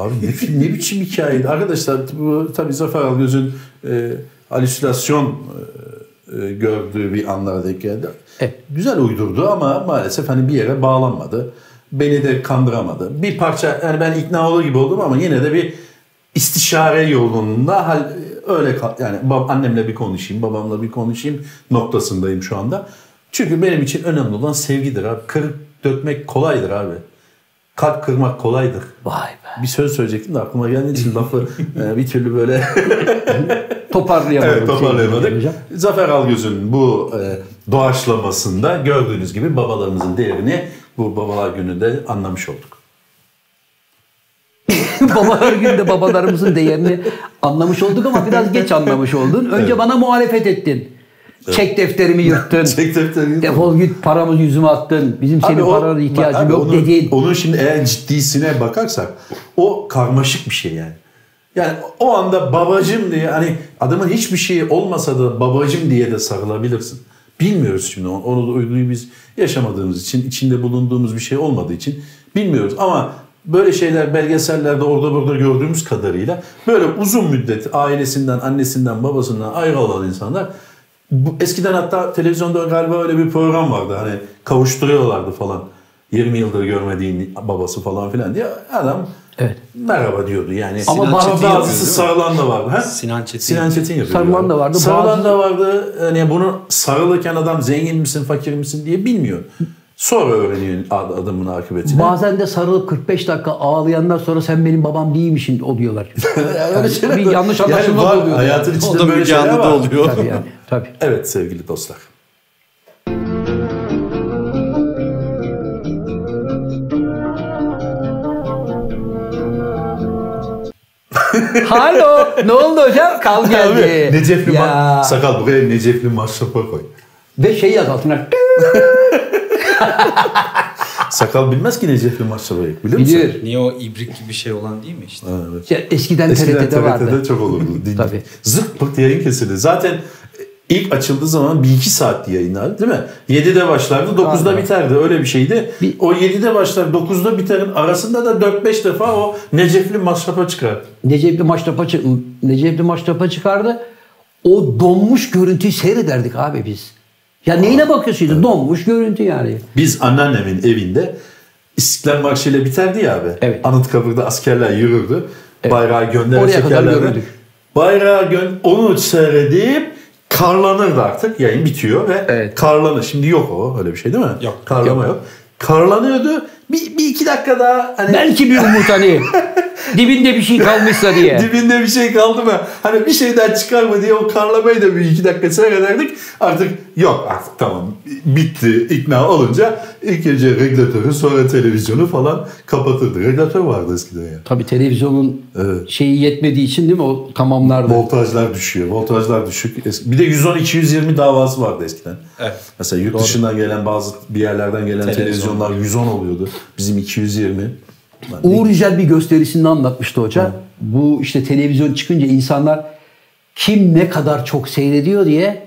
Abi ne, film, ne biçim hikayeydi? Arkadaşlar bu tabii Zafer Algöz'ün e, halüsinasyon e, e, gördüğü bir anlara denk geldi. Evet. Güzel uydurdu ama maalesef hani bir yere bağlanmadı. Beni de kandıramadı. Bir parça yani ben ikna olur gibi oldum ama yine de bir istişare yolunda hal öyle yani annemle bir konuşayım, babamla bir konuşayım noktasındayım şu anda. Çünkü benim için önemli olan sevgidir abi. Kırıp dökmek kolaydır abi. Kalp kırmak kolaydır. Vay be. Bir söz söyleyecektim de aklıma geldiği için lafı e, bir türlü böyle Toparlayamadım. evet, toparlayamadık. hocam. Zafer Algöz'ün bu e, doğaçlamasında gördüğünüz gibi babalarımızın değerini bu babalar gününde anlamış olduk. Babalar günde babalarımızın değerini anlamış olduk ama biraz geç anlamış oldun. Önce bana muhalefet ettin. Çek defterimi yırttın. Çek defterini. Defol git paramızı yüzüme attın. Bizim senin o- parana bak ihtiyacım abi yok onun, dedin. Onun şimdi eğer ciddisine bakarsak o karmaşık bir şey yani. Yani o anda babacım diye hani adamın hiçbir şeyi olmasa da babacım diye de sarılabilirsin. Bilmiyoruz şimdi onu, onu da uyguyu biz yaşamadığımız için, içinde bulunduğumuz bir şey olmadığı için bilmiyoruz. Ama böyle şeyler belgesellerde orada burada gördüğümüz kadarıyla böyle uzun müddet ailesinden, annesinden, babasından ayrı olan insanlar bu, eskiden hatta televizyonda galiba öyle bir program vardı. Hani kavuşturuyorlardı falan. 20 yıldır görmediğin babası falan filan diye adam Evet. merhaba diyordu yani. Ama Sinan bazı- Çetin yapıyor, bazısı sarılan da vardı. Ha? Sinan Çetin. Sinan Çetin yapıyor. Sarılan da vardı, Sarılan bazı- da vardı. Yani bunu sarılırken adam zengin misin, fakir misin diye bilmiyor. Sonra öğreniyor ad- adamın akıbetini. Bazen de sarılıp 45 dakika ağlayandan sonra sen benim babam değilmişsin o diyorlar. öyle şeyler bir var. yanlış Yani anlaşılma var, da oluyor. Hayatın O içinde da böyle şeyler var. oluyor. tabii yani. Tabii. Evet sevgili dostlar. Halo. ne oldu hocam? Kal geldi. Abi, Necefli Ya. ma- sakal buraya Necefli maşrapa koy. Ve şey yaz altına. Sakal bilmez ki Necefli maşrapayı. Bilir misin? Bilir. Niye o ibrik gibi şey olan değil mi işte? Ha, evet. Ya, eskiden, Eskiden TRT'de, TRT'de vardı. çok olurdu. Tabii. Zırt pırt yayın kesildi. Zaten ilk açıldığı zaman bir iki saatti yayınlar değil mi? 7'de başlardı 9'da Galiba. biterdi öyle bir şeydi. Bir- O 7'de başlar 9'da biterin arasında da 4-5 defa o Necefli maşrapa çıkar. Necipli Maçtap'a çık Necipli Maçtap'a çıkardı. O donmuş görüntüyü seyrederdik abi biz. Ya neyine bakıyorsun? Donmuş görüntü yani. Biz anneannemin evinde İstiklal Marşı ile biterdi ya abi. Evet. Anıtkabir'de askerler yürürdü. Bayrağı göndere Oraya kadar çekerlerdi. Bayrağı gön onu seyredip karlanırdı artık. Yayın bitiyor ve Evet. karlanır. Şimdi yok o öyle bir şey değil mi? Yok. Karlama yok. Karlanıyordu. Bir, bir iki dakika daha hani Belki bir umut hani dibinde bir şey kalmışsa diye. dibinde bir şey kaldı mı? Hani bir şeyden çıkar mı diye o karlamayı da bir iki dakika seyrederdik. Artık yok artık tamam bitti ikna olunca ilk önce regülatörü sonra televizyonu falan kapatırdı. Regülatör vardı eskiden ya. Tabii televizyonun Evet. şeyi yetmediği için değil mi o tamamlardı. Voltajlar düşüyor. Voltajlar düşük. Bir de 110-220 davası vardı eskiden. Evet. Mesela yurt dışından gelen bazı bir yerlerden gelen Televizyonlar. televizyonlar 110 oluyordu. Bizim 220. Uğur Yücel bir gösterisinde anlatmıştı hoca. Bu işte televizyon çıkınca insanlar kim ne kadar çok seyrediyor diye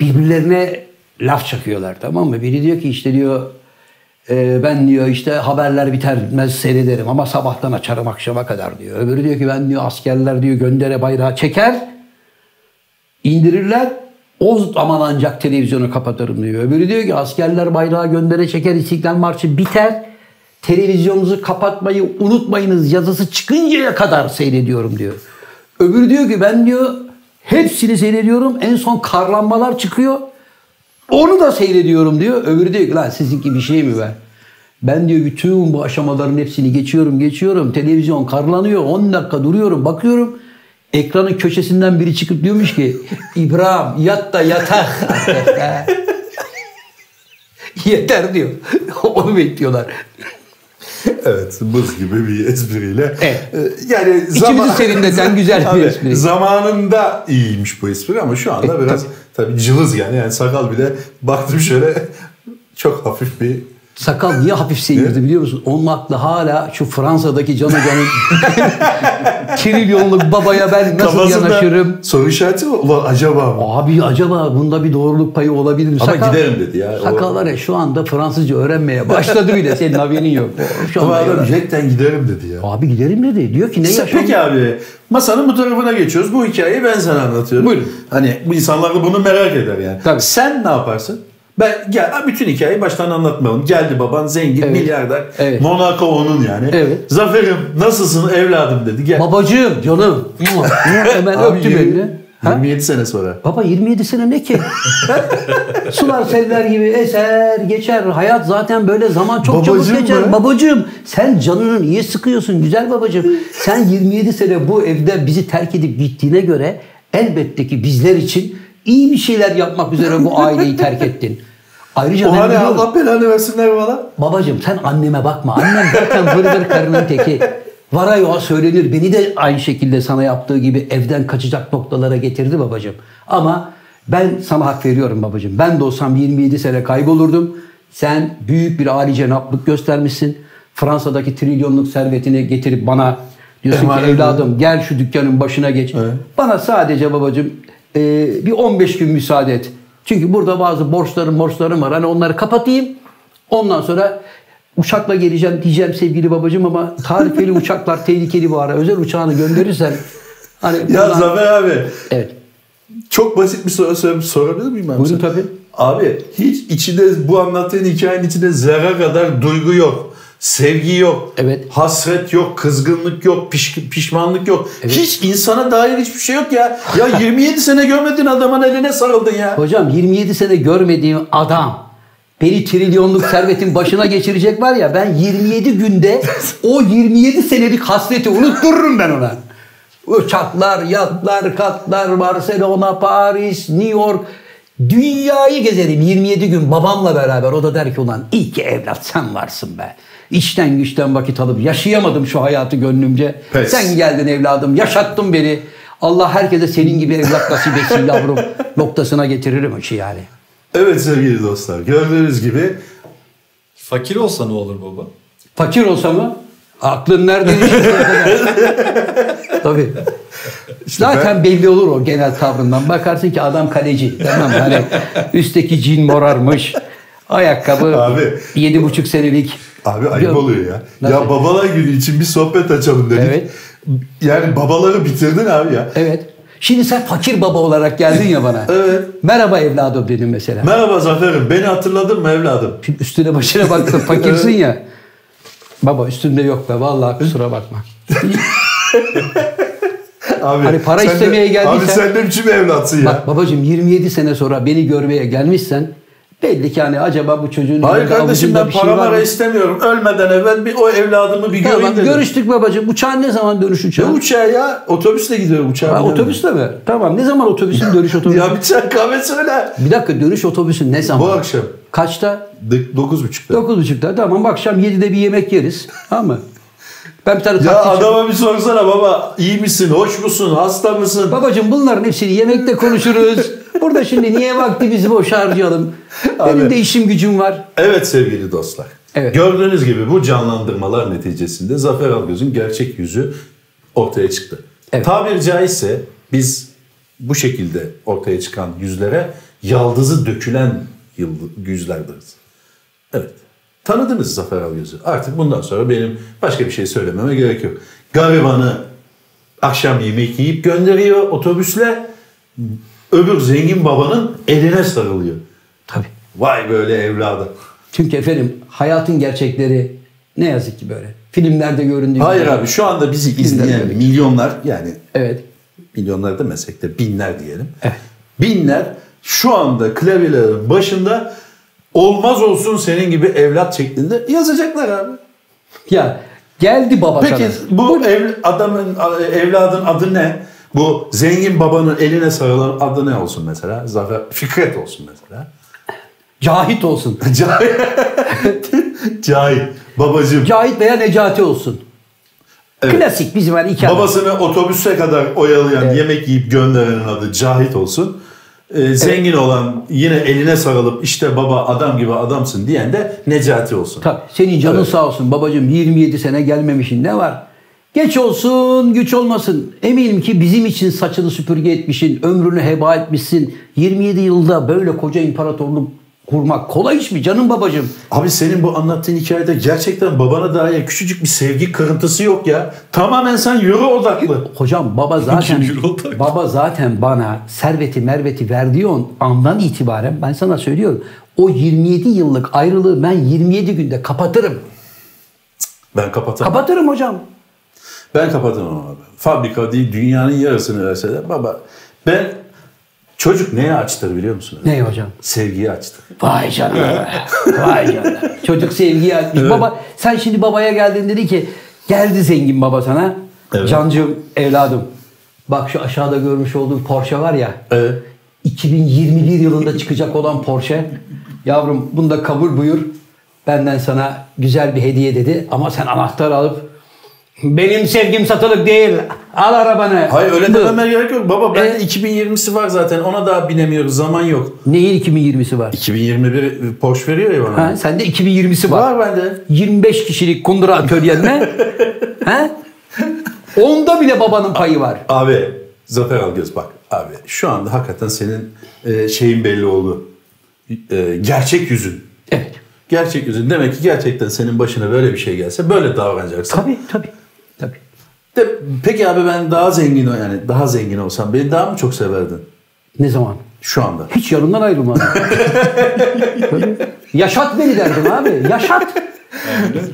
birbirlerine laf çakıyorlar tamam mı? Biri diyor ki işte diyor "E, ben diyor işte haberler biter bitmez seyrederim ama sabahtan açarım akşama kadar diyor. Öbürü diyor ki ben diyor askerler diyor göndere bayrağı çeker indirirler o zaman ancak televizyonu kapatırım diyor. Öbürü diyor ki askerler bayrağı göndere çeker İstiklal Marşı biter. Televizyonunuzu kapatmayı unutmayınız yazısı çıkıncaya kadar seyrediyorum diyor. Öbürü diyor ki ben diyor hepsini seyrediyorum en son karlanmalar çıkıyor. Onu da seyrediyorum diyor. Öbürü diyor ki lan sizinki bir şey mi be? Ben diyor bütün bu aşamaların hepsini geçiyorum geçiyorum. Televizyon karlanıyor. 10 dakika duruyorum bakıyorum. ekranın köşesinden biri çıkıp diyormuş ki İbrahim yat da yatak. artık ha." Yeter diyor. Onu bekliyorlar. Evet, buz gibi bir espriyle. Evet. Ee, Yani İçimizi serinleten güzel bir espri. Zamanında iyiymiş bu espri ama şu anda E, biraz tabii cılız yani. Yani sakal bile baktım şöyle çok hafif bir Sakal niye hafif seyirdi biliyor musun? Onun aklı hala şu Fransa'daki Can Hoca'nın trilyonluk babaya ben nasıl kafasında yanaşırım? soru işareti mi? Ulan acaba mı? Abi acaba bunda bir doğruluk payı olabilir mi? Ama giderim dedi ya. Sakal var ya şu anda Fransızca öğrenmeye başladı bile. Senin haberin yok. Şu Ama adam Jack'ten giderim dedi ya. Abi giderim dedi. Diyor ki ne Sen- yaşam? Peki abi masanın bu tarafına geçiyoruz. Bu hikayeyi ben sana anlatıyorum. Buyurun. Hani bu insanlar da bunu merak eder yani. Tabii. Sen ne yaparsın? Ben gel bütün hikayeyi baştan anlatmayalım. Geldi baban zengin, Evet. milyarder. Evet. Monaco onun yani. Evet. Zafer'im nasılsın evladım dedi. Gel. Babacığım canım. Hemen öptü beni. Ha? 27 sene sonra. Baba 27 sene ne ki? Sular seller gibi eser geçer. Hayat zaten böyle zaman çok çabuk Babacığım geçer. mı? Babacığım sen canını niye sıkıyorsun güzel babacığım? Sen 27 sene bu evde bizi terk edip gittiğine göre elbette ki bizler için iyi bir şeyler yapmak üzere bu aileyi terk ettin. Ayrıca O ben hani Allah belanı versinler bana. Babacım sen anneme bakma. Annem zaten vır vır karının teki. Vara yoğa söylenir. Beni de aynı şekilde sana yaptığı gibi evden kaçacak noktalara getirdi babacım. Ama ben sana hak veriyorum babacım. Ben de olsam 27 sene kaybolurdum. Sen büyük bir âli cenaplık göstermişsin. Fransa'daki trilyonluk servetini getirip bana diyorsun Emanet ki evladım gel şu dükkanın başına geç. Evet. Bana sadece babacım e, bir 15 gün müsaade et. Çünkü burada bazı borçlarım borçlarım var. Hani onları kapatayım. Ondan sonra uçakla geleceğim diyeceğim sevgili babacığım ama tarifeli uçaklar tehlikeli bu ara. Özel uçağını gönderirsen hani Ya buradan- Zafer abi Evet. çok basit bir soru sor- sorabilir miyim ben? Buyurun tabii. Abi hiç içinde bu anlattığın hikayenin içinde zerre kadar duygu yok. Sevgi yok. Evet. Hasret yok, kızgınlık yok, piş- pişmanlık yok. Hiç insana dair hiçbir şey yok ya. Ya 27 sene görmedin adamın eline sarıldın ya. Hocam 27 sene görmediğim adam beni trilyonluk servetin başına geçirecek var ya ben 27 günde o 27 senelik hasreti unuttururum ben ona. Uçaklar, yatlar, katlar, Barcelona, Paris, New York. Dünyayı gezerim 27 gün babamla beraber. O da der ki ulan iyi ki evlat sen varsın be. İşten güçten vakit alıp yaşayamadım şu hayatı gönlümce. Pes. Sen geldin evladım yaşattın beni. Allah herkese senin gibi evlat nasip etsin yavrum noktasına getiririm işi yani. Evet sevgili dostlar gördüğünüz gibi Fakir olsa ne olur baba? Fakir olsa mı? Aklın nerede? Tabii. Zaten belli olur o genel tavrından. Bakarsın ki adam kaleci. Tamam hani üstteki cin morarmış. Ayakkabı Abi. yedi buçuk senelik. Abi ayıp Yok. oluyor ya. Nasıl? Ya babalar günü için bir sohbet açalım dedik. Evet. Yani babaları bitirdin abi ya. Evet. Şimdi sen fakir baba olarak geldin ya bana. Evet. Merhaba evladım dedim mesela. Merhaba Zafer'im beni hatırladın mı evladım? Şimdi üstüne başına baktın fakirsin ya. Baba üstünde yok be vallahi kusura bakma. Abi, Hani para sen de- istemeye geldiysen- Abi sen ne biçim evlatsın ya? Bak babacığım 27 sene sonra beni görmeye gelmişsen belli ki hani acaba bu çocuğun Hayır kardeşim ben şey para mara istemiyorum. Ölmeden evvel bir o evladımı bir Tamam göreyim dedim. görüştük babacığım. Uçağın ne zaman dönüş Ne uçağı? uçağı ya? Otobüsle gidiyorum uçağa. Ha, otobüsle mi? Tamam ne zaman otobüsün dönüş otobüsü? Ya bir çay kahve söyle. Bir dakika dönüş otobüsü ne zaman? Bu akşam. Kaçta? D- Dokuz buçukta. 9.30'da. Tamam bu akşam 7'de bir yemek yeriz. Tamam mı? Ben bir tane Ya adama bir sorsana baba iyi misin, hoş musun, hasta mısın? Babacığım bunların hepsini yemekte konuşuruz. Burada şimdi niye vaktimizi boş harcayalım? Benim Abi. de işim gücüm var. Evet sevgili dostlar. Evet. Gördüğünüz gibi bu canlandırmalar neticesinde Zafer Algöz'ün gerçek yüzü ortaya çıktı. Evet. Tabiri caizse biz bu şekilde ortaya çıkan yüzlere yaldızı dökülen yüzler deriz. Evet. Tanıdınız Zafer Algöz'ü. Artık bundan sonra benim başka bir şey söylememe gerek yok. Garibanı akşam yemek yiyip gönderiyor otobüsle. Öbür zengin babanın eline sarılıyor. Tabii. Vay böyle evladım. Çünkü efendim hayatın gerçekleri ne yazık ki böyle. Filmlerde göründüğü Hayır gibi. abi şu anda bizi izleyen milyonlar yani Evet. milyonlar demesek de binler diyelim. Evet. Binler şu anda klavyelerin başında olmaz olsun senin gibi evlat şeklinde yazacaklar abi. Ya geldi baba Peki sana. bu ev, adamın evladın adı ne? Bu zengin babanın eline sarılan adı ne olsun mesela? Zafer Fikret olsun mesela. Cahit olsun. Cahit. Cahit. Babacığım. Cahit veya Necati olsun. Evet. Klasik bizim hani iki adam. Babasını otobüse kadar oyalayan, yemek yiyip gönderenin adı Cahit olsun. Ee, zengin olan yine eline sarılıp işte baba adam gibi adamsın diyen de Necati olsun. Tabii, senin canın Evet. sağ olsun babacığım 27 sene gelmemişin ne var? Geç olsun güç olmasın. Eminim ki bizim için saçını süpürge etmişsin, ömrünü heba etmişsin. 27 yılda böyle koca imparatorluk kurmak kolay iş mi canım babacığım? Abi senin bu anlattığın hikayede gerçekten babana dair küçücük bir sevgi kırıntısı yok ya. Tamamen sen euro odaklı. Hocam baba zaten baba zaten bana serveti merveti verdiği andan itibaren ben sana söylüyorum. O 27 yıllık ayrılığı ben 27 günde kapatırım. Ben kapatamam. Kapatırım hocam. Ben kapatamam abi. Fabrika değil dünyanın yarısını verseler baba ben çocuk neye açtır biliyor musun? Ne hocam? Sevgiyi açtır. Vay canına. Vay canına. Çocuk sevgiyi açmış. Baba sen şimdi babaya geldin dedi ki geldi zengin baba sana. Evet. Cancığım evladım. Bak şu aşağıda görmüş olduğun Porsche var ya. Evet. 2021 yılında çıkacak olan Porsche. Yavrum bunu da kabul buyur. Benden sana güzel bir hediye dedi. Ama sen anahtar alıp benim sevgim satılık değil. Al arabanı. Hayır öyle dememe gerek yok. Baba bende E? 2020'si var zaten. Ona daha binemiyoruz. Zaman yok. Neyin 2020'si var? 2021 Porsche veriyor ya bana. Ha, sende 2020'si var. Var bende. 25 kişilik kundura atölyenle he? Onda bile babanın payı var. Abi Zafer Algöz bak abi şu anda hakikaten senin e, şeyin belli oldu. E, gerçek yüzün. Evet. Gerçek yüzün. Demek ki gerçekten senin başına böyle bir şey gelse böyle davranacaksın. Tabii. Tabii. De, peki abi ben daha zengin o- yani daha zengin olsam beni daha mı çok severdin Ne zaman? şu anda? Hiç yanımdan ayrılmadım. Yaşat beni derdim abi. Yaşat.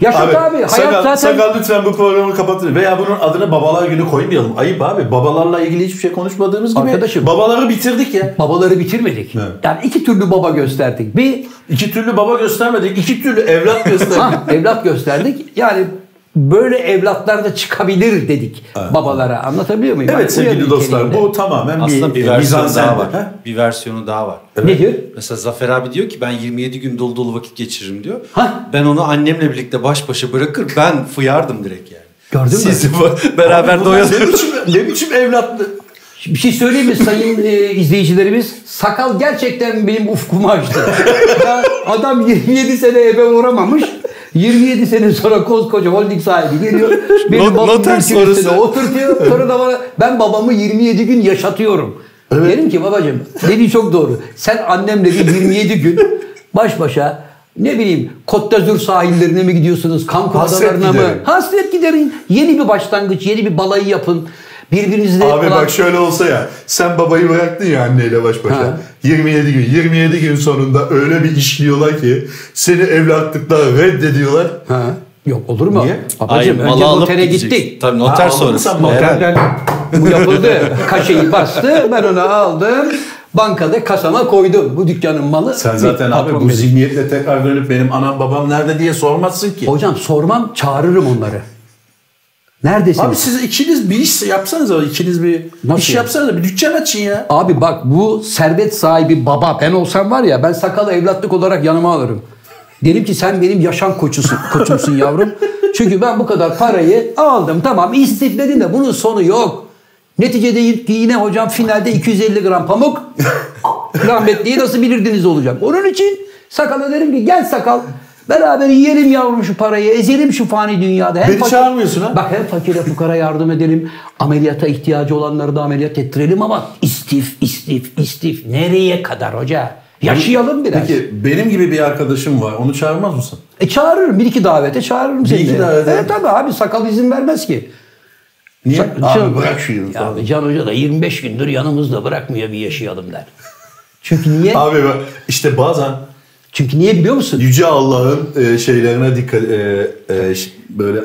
Yaşat abi. Hayat sakal, zaten... sakal lütfen bu programı kapatın. Veya bunun adını babalar günü koymayalım. Ayıp abi. Babalarla ilgili hiçbir şey konuşmadığımız gibi Arkadaşım. babaları bitirdik ya. Babaları bitirmedik. Evet. Yani iki türlü baba gösterdik. Bir İki türlü baba göstermedik. iki türlü evlat gösterdik. ha, evlat gösterdik. Yani böyle evlatlar da çıkabilir dedik babalara. Anlatabiliyor muyum? evet Yani sevgili dostlar bu tamamen Aslında bir bir versiyonu daha var. Ha? Bir versiyonu daha var. Nedir? Mesela Zafer abi diyor ki ben 27 gün dolu dolu vakit geçiririm diyor. Hah. Ben onu annemle birlikte baş başa bırakır ben fıyardım direkt yani. Gördün mü? Siz beraber ne doyalım. biçim, ne biçim evlatlı? Bir şey söyleyeyim mi sayın e, izleyicilerimiz? Sakal gerçekten benim ufkumu açtı. ya adam 27 sene eve uğramamış. 27 sene sonra koskoca holding sahibi geliyor. Benim Not- noter sonrası. oturtuyor. Sonra da bana ben babamı 27 gün yaşatıyorum. Dedim ki babacığım dediği çok doğru. Sen annemle bir 27 gün baş başa ne bileyim Côte d'Azur sahillerine mi gidiyorsunuz? Hasret adalarına mı? Hasret giderin. Yeni bir başlangıç, yeni bir balayı yapın. Birbirinizle Abi falan- bak şöyle olsa ya sen babayı bıraktın ya anneyle baş başa. Ha. 27 gün 27 gün sonunda öyle bir işliyorlar ki seni evlatlıktan reddediyorlar. Ha. Yok olur mu? Niye? Babacığım Hayır, önce notere gittik. Tabii noter Ha, sonrası. Noterden bu yapıldı. Kaşeyi bastı. Ben onu aldım. Bankada kasama koydum. Bu dükkanın malı. Sen zaten abi Patron bu zihniyetle tekrar dönüp benim anam babam nerede diye sormazsın ki. Hocam sormam çağırırım onları. Neredesiniz? Abi siz ikiniz bir iş yapsanız o ikiniz bir Nasıl iş yani? yapsanız bir dükkan açın ya. Abi bak bu servet sahibi baba ben olsam var ya ben sakalı evlatlık olarak yanıma alırım. Derim ki sen benim yaşam koçusun, koçumsun yavrum. Çünkü ben bu kadar parayı aldım tamam istifledin de bunun sonu yok. Neticede yine hocam finalde 250 gram pamuk rahmetliyi nasıl bilirdiniz olacak. Onun için sakala derim ki gel sakal beraber yiyelim yavrum şu parayı ezelim şu fani dünyada. Hem Beni fakir- çağırmıyorsun ha? Bak hem fakire fukara yardım edelim. Ameliyata ihtiyacı olanları da ameliyat ettirelim ama istif, istif, istif. Nereye kadar hoca? Yaşayalım biraz. Peki benim gibi bir arkadaşım var onu çağırmaz mısın? E çağırırım. Bir iki davete çağırırım seni. iki de. davete. Evet tabii abi sakal izin vermez ki. Niye? Sa- abi Can- bırak şu yılı Ya falan. Can Hoca da 25 gündür yanımızda bırakmıyor bir yaşayalım der. Çünkü niye? Abi işte bazen Çünkü niye biliyor musun? Yüce Allah'ın e, şeylerine dikkat e, e, böyle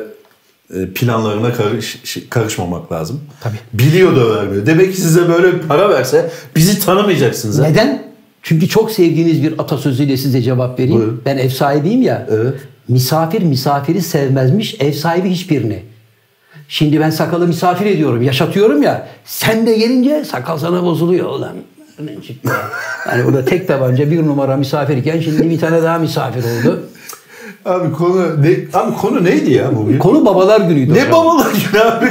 e, planlarına karış, karışmamak lazım. Tabii. Biliyor da vermiyor. Demek ki size böyle para verse bizi tanımayacaksınız. Neden? Çünkü çok sevdiğiniz bir atasözüyle size cevap vereyim. Buyurun. Ben ev sahibiyim ya. Evet. Misafir misafiri sevmezmiş, ev sahibi hiçbirini. Şimdi ben sakalı misafir ediyorum, yaşatıyorum ya. Sen de gelince sakal sana bozuluyor ulan. Ne çıktı ya? Yani burada tek tabanca bir numara misafirken şimdi bir tane daha misafir oldu. Abi konu ne, abi konu neydi ya bugün? Konu babalar günüydü. Ne hocam. babalar günü abi?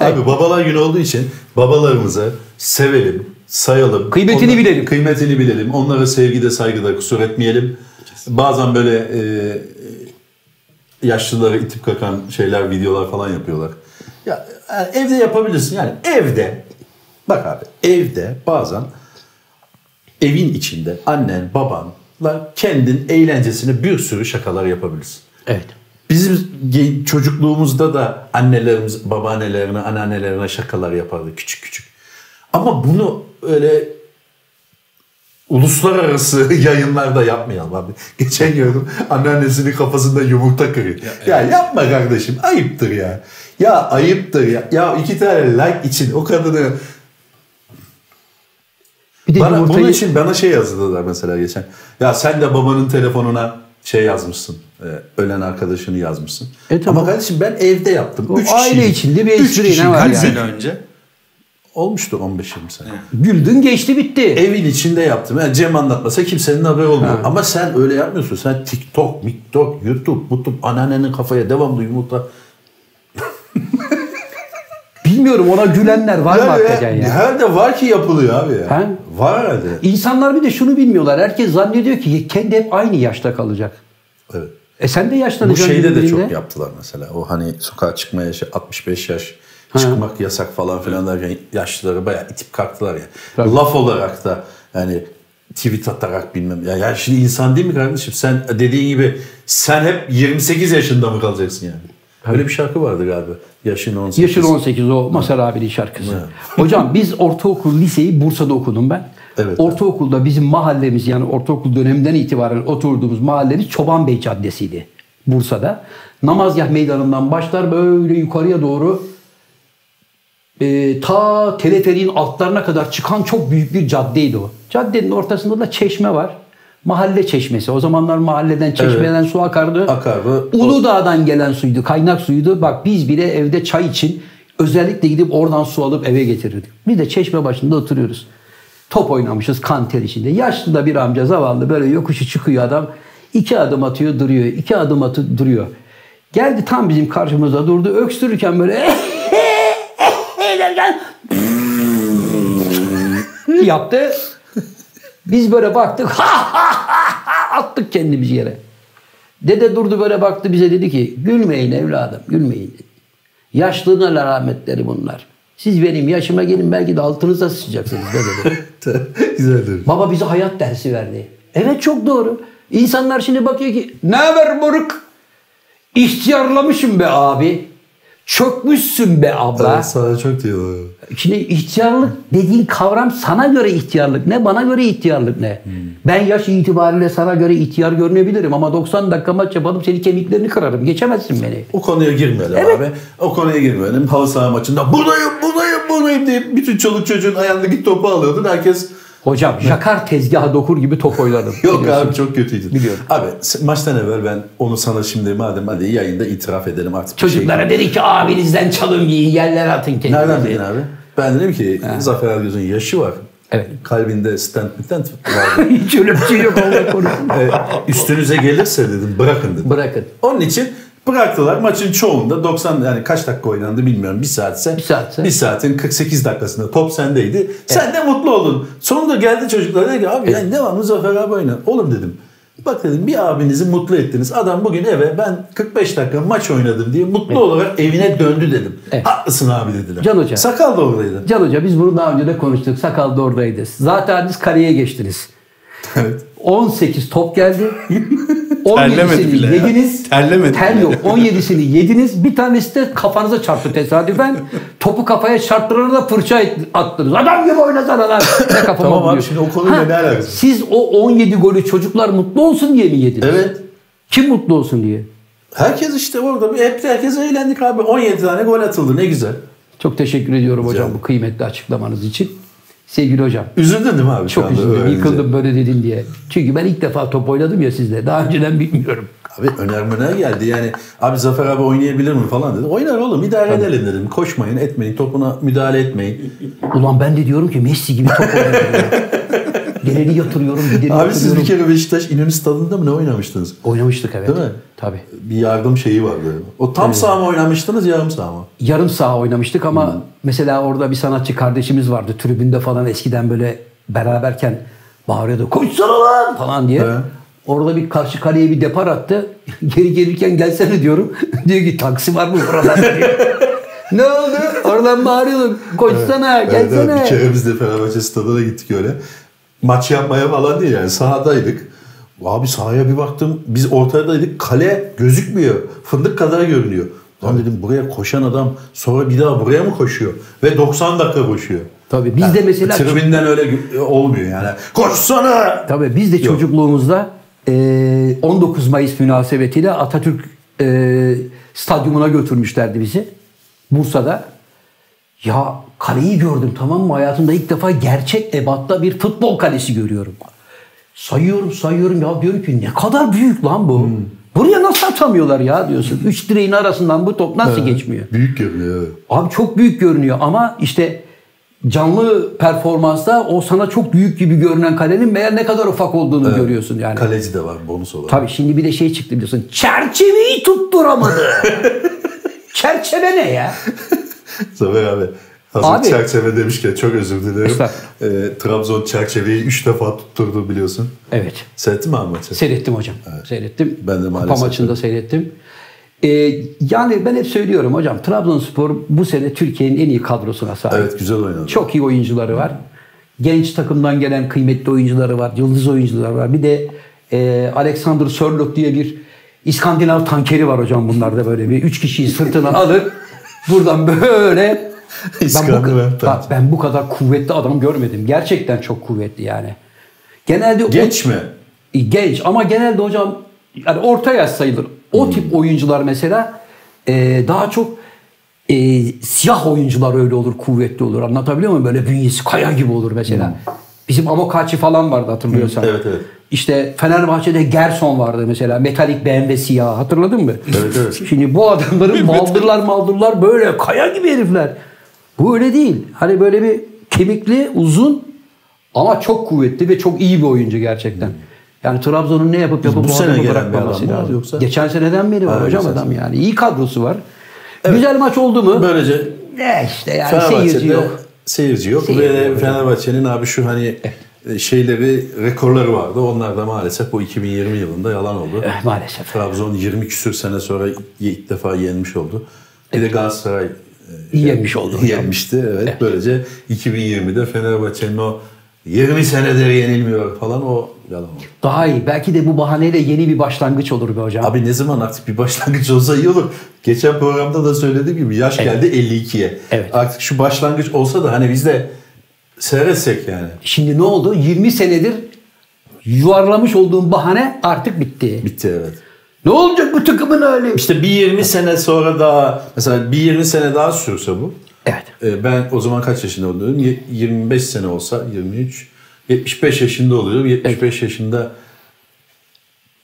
Abi babalar günü olduğu için babalarımızı sevelim, sayalım. Kıymetini Onları- bilelim. Kıymetini bilelim. Onlara sevgide saygıda kusur etmeyelim. Bazen böyle e, yaşlıları itip kakan şeyler, videolar falan yapıyorlar. Ya yani evde yapabilirsin. Yani evde bak abi evde bazen evin içinde annen, babanla kendin eğlencesine bir sürü şakalar yapabilirsin. Evet. Bizim çocukluğumuzda da annelerimiz babaannelerine, anneannelerine şakalar yapardı küçük küçük. Ama bunu öyle uluslararası yayınlarda yapmayalım abi. Geçen gördüm anneannesinin kafasında yumurta kırıyor. Ya, yapma kardeşim ayıptır ya. Ya ayıptır ya. Ya iki tane like için o kadını Bir de bana, yumurtayı... Bunun için bana şey yazdılar mesela geçen. Ya sen de babanın telefonuna şey yazmışsın. e, ölen arkadaşını yazmışsın. E, tamam. Ama kardeşim ben evde yaptım. O Üç aile kişiydik. içinde bir espri, ne var Kaç yani? sene önce? Olmuştu 15-20 sene. Güldün geçti bitti. Evin içinde yaptım. Yani Cem anlatmasa kimsenin haberi olmuyor. Ha. Ama sen öyle yapmıyorsun. Sen TikTok, TikTok, YouTube, YouTube, anneannenin kafaya devamlı yumurta. Bilmiyorum ona gülenler var mı Yani hakikaten ya? Herhalde var ki yapılıyor abi ya. Ha? Var herhalde. İnsanlar bir de şunu bilmiyorlar. Herkes zannediyor ki kendi hep aynı yaşta kalacak. Evet. E sen de Bu yaşlanacaksın. şeyde de çok yaptılar mesela. O hani sokağa çıkma yaşı 65 yaş çıkmak yasak falan filan derken yaşlıları bayağı itip kalktılar ya. Tabii. Laf olarak da yani tweet atarak bilmem. Ya yaşlı insan değil mi kardeşim? Sen dediğin gibi sen hep 28 yaşında mı kalacaksın yani? Öyle bir şarkı vardı galiba. Yaşın 18. Yaşın 18 o Masar abinin şarkısı. Hocam biz ortaokul, liseyi Bursa'da okudum ben. Evet. Ortaokulda bizim mahallemiz yani ortaokul döneminden itibaren oturduğumuz mahallemiz Çoban Bey Caddesi'ydi. Bursa'da. Namazgah meydanından başlar böyle yukarıya doğru e, ta teleferiğin altlarına kadar çıkan çok büyük bir caddeydi o. Caddenin ortasında da çeşme var. Mahalle çeşmesi. O zamanlar mahalleden çeşmeden su akardı. Akardı. Uludağ'dan gelen suydu, kaynak suyuydu. Bak biz bile evde çay için özellikle gidip oradan su alıp eve getirirdik. Bir de çeşme başında oturuyoruz. Top oynamışız kanter içinde. Yaşlı da bir amca zavallı böyle yokuşu çıkıyor adam. İki adım atıyor duruyor. iki adım atıyor duruyor. Geldi tam bizim karşımıza durdu. Öksürürken böyle derken yaptı. Biz böyle baktık. attık kendimizi yere. Dede durdu böyle baktı bize dedi ki gülmeyin evladım gülmeyin dedi. Yaşlılığın alametleri bunlar. Siz benim yaşıma gelin belki de altınıza sıçacaksınız dede dedi. Güzeldir. Baba bize hayat dersi verdi. Evet çok doğru. İnsanlar şimdi bakıyor ki ne haber moruk? İhtiyarlamışım be abi. Çökmüşsün be abla. Evet, sana çok diyorlar. Şimdi ihtiyarlık dediğin kavram sana göre ihtiyarlık ne bana göre ihtiyarlık ne? Ben yaş itibariyle sana göre ihtiyar görünebilirim ama 90 dakika maç yapalım seni kemiklerini kırarım. Geçemezsin beni. O konuya girmeyelim Evet. abi. O konuya girmeyelim. Halı saha maçında buradayım, buradayım, buradayım deyip bütün çoluk çocuğun ayağındaki topu alıyordun. Herkes Hocam jakar tezgaha dokur gibi top oynadım. Yok Biliyorsun. abi çok kötüydü. Biliyorum. Abi maçtan evvel ben onu sana şimdi madem hadi yayında itiraf edelim artık. bir Çocuklara şey. dedi ki abinizden çalın giyin yerlere atın kendinizi. Nereden bildin abi? Ben dedim ki Zafer Algöz'ün yaşı var. Evet. Kalbinde stent stent vardı. Hiç öyle bir şey yok. Ee, üstünüze gelirse dedim bırakın dedim. Bırakın. Onun için bıraktılar. Maçın çoğunda 90 yani kaç dakika oynandı bilmiyorum. Bir saatse. Bir saatse. Bir saatin 48 dakikasında top sendeydi. Sen de mutlu oldun. Sonunda geldi çocuklar dedi ki abi yani devamlı Zafer abi oyna. Oğlum dedim. Bak dedim bir abinizi mutlu ettiniz. Adam bugün eve ben 45 dakika maç oynadım diye mutlu olarak evine döndü dedim. Evet. Haklısın abi dediler. Can Hoca. Sakal da oradaydı. Can Hoca biz bunu daha önce de konuştuk. Sakal da oradaydı. Zaten siz kareye geçtiniz. Evet. 18 top geldi. Terlemedi 17'sini bile ya. yediniz. Terlemedi Ter yok. 17'sini yediniz. Bir tanesi de kafanıza çarptı tesadüfen. Topu kafaya çarptırana da fırça attınız. Adam gibi oynasana lan. Ne kafama Tamam abi, şimdi o konuyla ne alakası? Siz o 17 golü çocuklar mutlu olsun diye mi yediniz? Evet. Kim mutlu olsun diye? Herkes işte orada. Hep herkes eğlendik abi. 17 tane gol atıldı. Ne güzel. Çok teşekkür ediyorum hocam ederim. bu kıymetli açıklamanız için. Sevgili hocam. Üzüldün değil mi abi? Çok üzüldüm, öğrenince? yıkıldım böyle dedin diye. Çünkü ben ilk defa top oynadım ya sizle. Daha önceden bilmiyorum. Abi öner öner geldi yani abi Zafer abi oynayabilir mi falan dedi. Oynar oğlum idare edelim dedim. Koşmayın etmeyin topuna müdahale etmeyin. Ulan ben de diyorum ki Messi gibi top oynuyor. Geleni yatırıyorum, gideni Abi siz yatırıyorum. bir kere Beşiktaş İnönü Stadı'nda mı ne oynamıştınız? Oynamıştık evet. Değil mi? Tabii. Bir yardım şeyi vardı. O tam saha mı oynamıştınız yarım saha mı? Yarım saha oynamıştık ama Hmm. mesela orada bir sanatçı kardeşimiz vardı. Tribünde falan eskiden böyle beraberken bağırıyordu. Koşsana lan falan diye. He. Orada bir karşı kaleye bir depar attı. Geri gelirken gelsene diyorum. diyor ki taksi var mı buralarda diyor. ne oldu? Oradan bağırıyordum. Koşsana Evet, gelsene. evet, bir kere biz de Fenerbahçe stadına gittik öyle. Maç yapmaya falan değil yani sahadaydık. Abi sahaya bir baktım biz ortadaydık kale gözükmüyor. Fındık kadar görünüyor. Lan dedim buraya koşan adam sonra bir daha buraya mı koşuyor? Ve 90 dakika koşuyor. Tabii biz de mesela Tribünden öyle olmuyor yani. Koşsana! Tabii biz de çocukluğumuzda e, 19 Mayıs münasebetiyle Atatürk e, stadyumuna götürmüşlerdi bizi. Bursa'da. Ya kaleyi gördüm tamam mı? Hayatımda ilk defa gerçek ebatta bir futbol kalesi görüyorum. Sayıyorum sayıyorum ya diyorum ki ne kadar büyük lan bu. Buraya nasıl atamıyorlar ya diyorsun. Üç direğin arasından bu top nasıl geçmiyor? Büyük görünüyor. evet. Abi çok büyük görünüyor ama işte canlı performansta o sana çok büyük gibi görünen kalenin meğer ne kadar ufak olduğunu görüyorsun yani. Kaleci de var bonus olarak. Tabii şimdi bir de şey çıktı biliyorsun. Çerçeveyi tutturamadı. Çerçeve ne ya? Zafer abi. Hazır Abi- çerçeve demişken çok özür dilerim. Ee, Trabzon çerçeveyi 3 defa tutturdu biliyorsun. Evet. Seyrettin mi abi maçı? Seyrettim hocam. Seyrettim. Ben de Kupa maalesef maçında seyrettim. Ee, yani ben hep söylüyorum hocam Trabzonspor bu sene Türkiye'nin en iyi kadrosuna sahip. Evet güzel oynadı. Çok iyi oyuncuları var. Genç takımdan gelen kıymetli oyuncuları var. Yıldız oyuncuları var. Bir de e, Alexander Sörloth diye bir İskandinav tankeri var hocam bunlarda böyle bir. Üç kişiyi sırtına alır. Buradan böyle ben bu, bak, ben bu kadar kuvvetli adam görmedim. Gerçekten çok kuvvetli yani. Genelde o- Genç mi? e, genç ama genelde hocam yani orta yaş sayılır. O Hmm. tip oyuncular mesela e, daha çok e, siyah oyuncular öyle olur, kuvvetli olur. Anlatabiliyor muyum? Böyle bünyesi kaya gibi olur mesela. Bizim Amokachi falan vardı hatırlıyorsan. Hmm. Evet, evet. İşte Fenerbahçe'de Gerson vardı mesela. Metalik BMW siyah. Hatırladın mı? Evet, evet. Şimdi bu adamların maldırlar maldırlar böyle kaya gibi herifler. Bu öyle değil. Hani böyle bir kemikli, uzun ama çok kuvvetli ve çok iyi bir oyuncu gerçekten. Yani Trabzon'un ne yapıp yapıp Bu bu, sene bırakmaması lazım. yoksa? Geçen seneden beri var hocam adam yani. İyi kadrosu var. Güzel maç oldu mu? Böylece Ne işte yani seyirci yok. seyirci yok. Seyirci Ve. Fenerbahçe'nin abi şu hani e, şeyleri, rekorları vardı. Onlar da maalesef bu 2020 yılında yalan oldu. Eh, maalesef. Trabzon 20 küsür sene sonra ilk defa yenmiş oldu. Bir de Galatasaray e, Yenmiş oldu hocam. yenmişti. Evet. Böylece 2020'de Fenerbahçe'nin o 20 senedir yenilmiyor falan o yalan oldu. Daha iyi. Belki de bu bahaneyle yeni bir başlangıç olur be hocam. Abi ne zaman artık bir başlangıç olsa iyi olur. Geçen programda da söylediğim gibi yaş geldi 52'ye. Evet. Artık şu başlangıç olsa da hani biz de seyretsek yani. Şimdi ne oldu? 20 senedir yuvarlamış olduğum bahane artık bitti. Bitti evet. Ne olacak bu takımın hali? İşte bir 20 sene sonra daha mesela bir 20 sene daha sürse bu. Evet. e, Ben o zaman kaç yaşında oluyorum? Ye- 25 sene olsa 23 75 yaşında oluyorum. 75 yaşında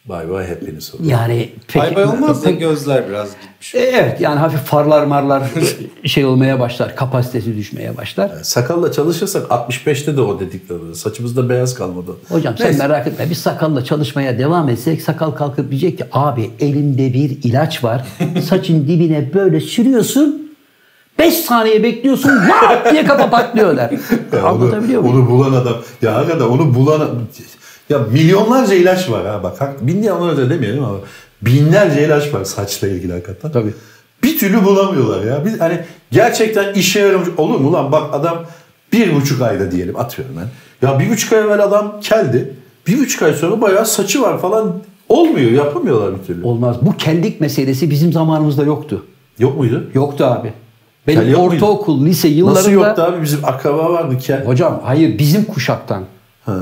bay bay hepiniz oluyor. Yani pek, Bay bay olmaz da gözler biraz gitmiş. E, Evet yani hafif farlar marlar şey olmaya başlar. Kapasitesi düşmeye başlar. Sakalla çalışırsak 65'te de o dedikleri. Saçımızda beyaz kalmadı. Hocam sen Neyse. merak etme. Biz sakalla çalışmaya devam etsek sakal kalkıp diyecek ki abi elimde bir ilaç var. Saçın dibine böyle sürüyorsun. 5 saniye bekliyorsun. Vaa diye kafa patlıyor der. Anlatabiliyor muyum? onu bulan adam. Ya hakikaten onu bulan ya milyonlarca ilaç var ha bak. hak- Milyonlarca demeyelim ama binlerce ilaç var saçla ilgili hakikaten. Tabii. Bir türlü bulamıyorlar ya. Biz hani gerçekten işe yaramış olur mu lan bak adam bir buçuk ayda diyelim atıyorum ben. Ya bir buçuk ay evvel adam keldi. Bir buçuk ay sonra bayağı saçı var falan olmuyor yapamıyorlar bir türlü. Olmaz. Bu kellik meselesi bizim zamanımızda yoktu. Yok muydu? Yoktu abi. Kel Benim muydu? ortaokul, lise yıllarında... Nasıl yoktu abi bizim akraba vardı kel. Hocam hayır bizim kuşaktan.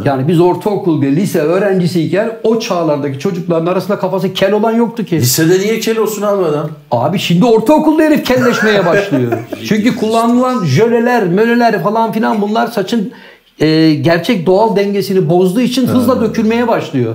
Yani biz ortaokul ve lise öğrencisiyken o çağlardaki çocukların arasında kafası kel olan yoktu ki. Lisede niye kel olsun abi adam? Abi şimdi ortaokulda herif kelleşmeye başlıyor. Çünkü kullanılan jöleler, möleler falan filan bunlar saçın e, gerçek doğal dengesini bozduğu için hızla dökülmeye başlıyor.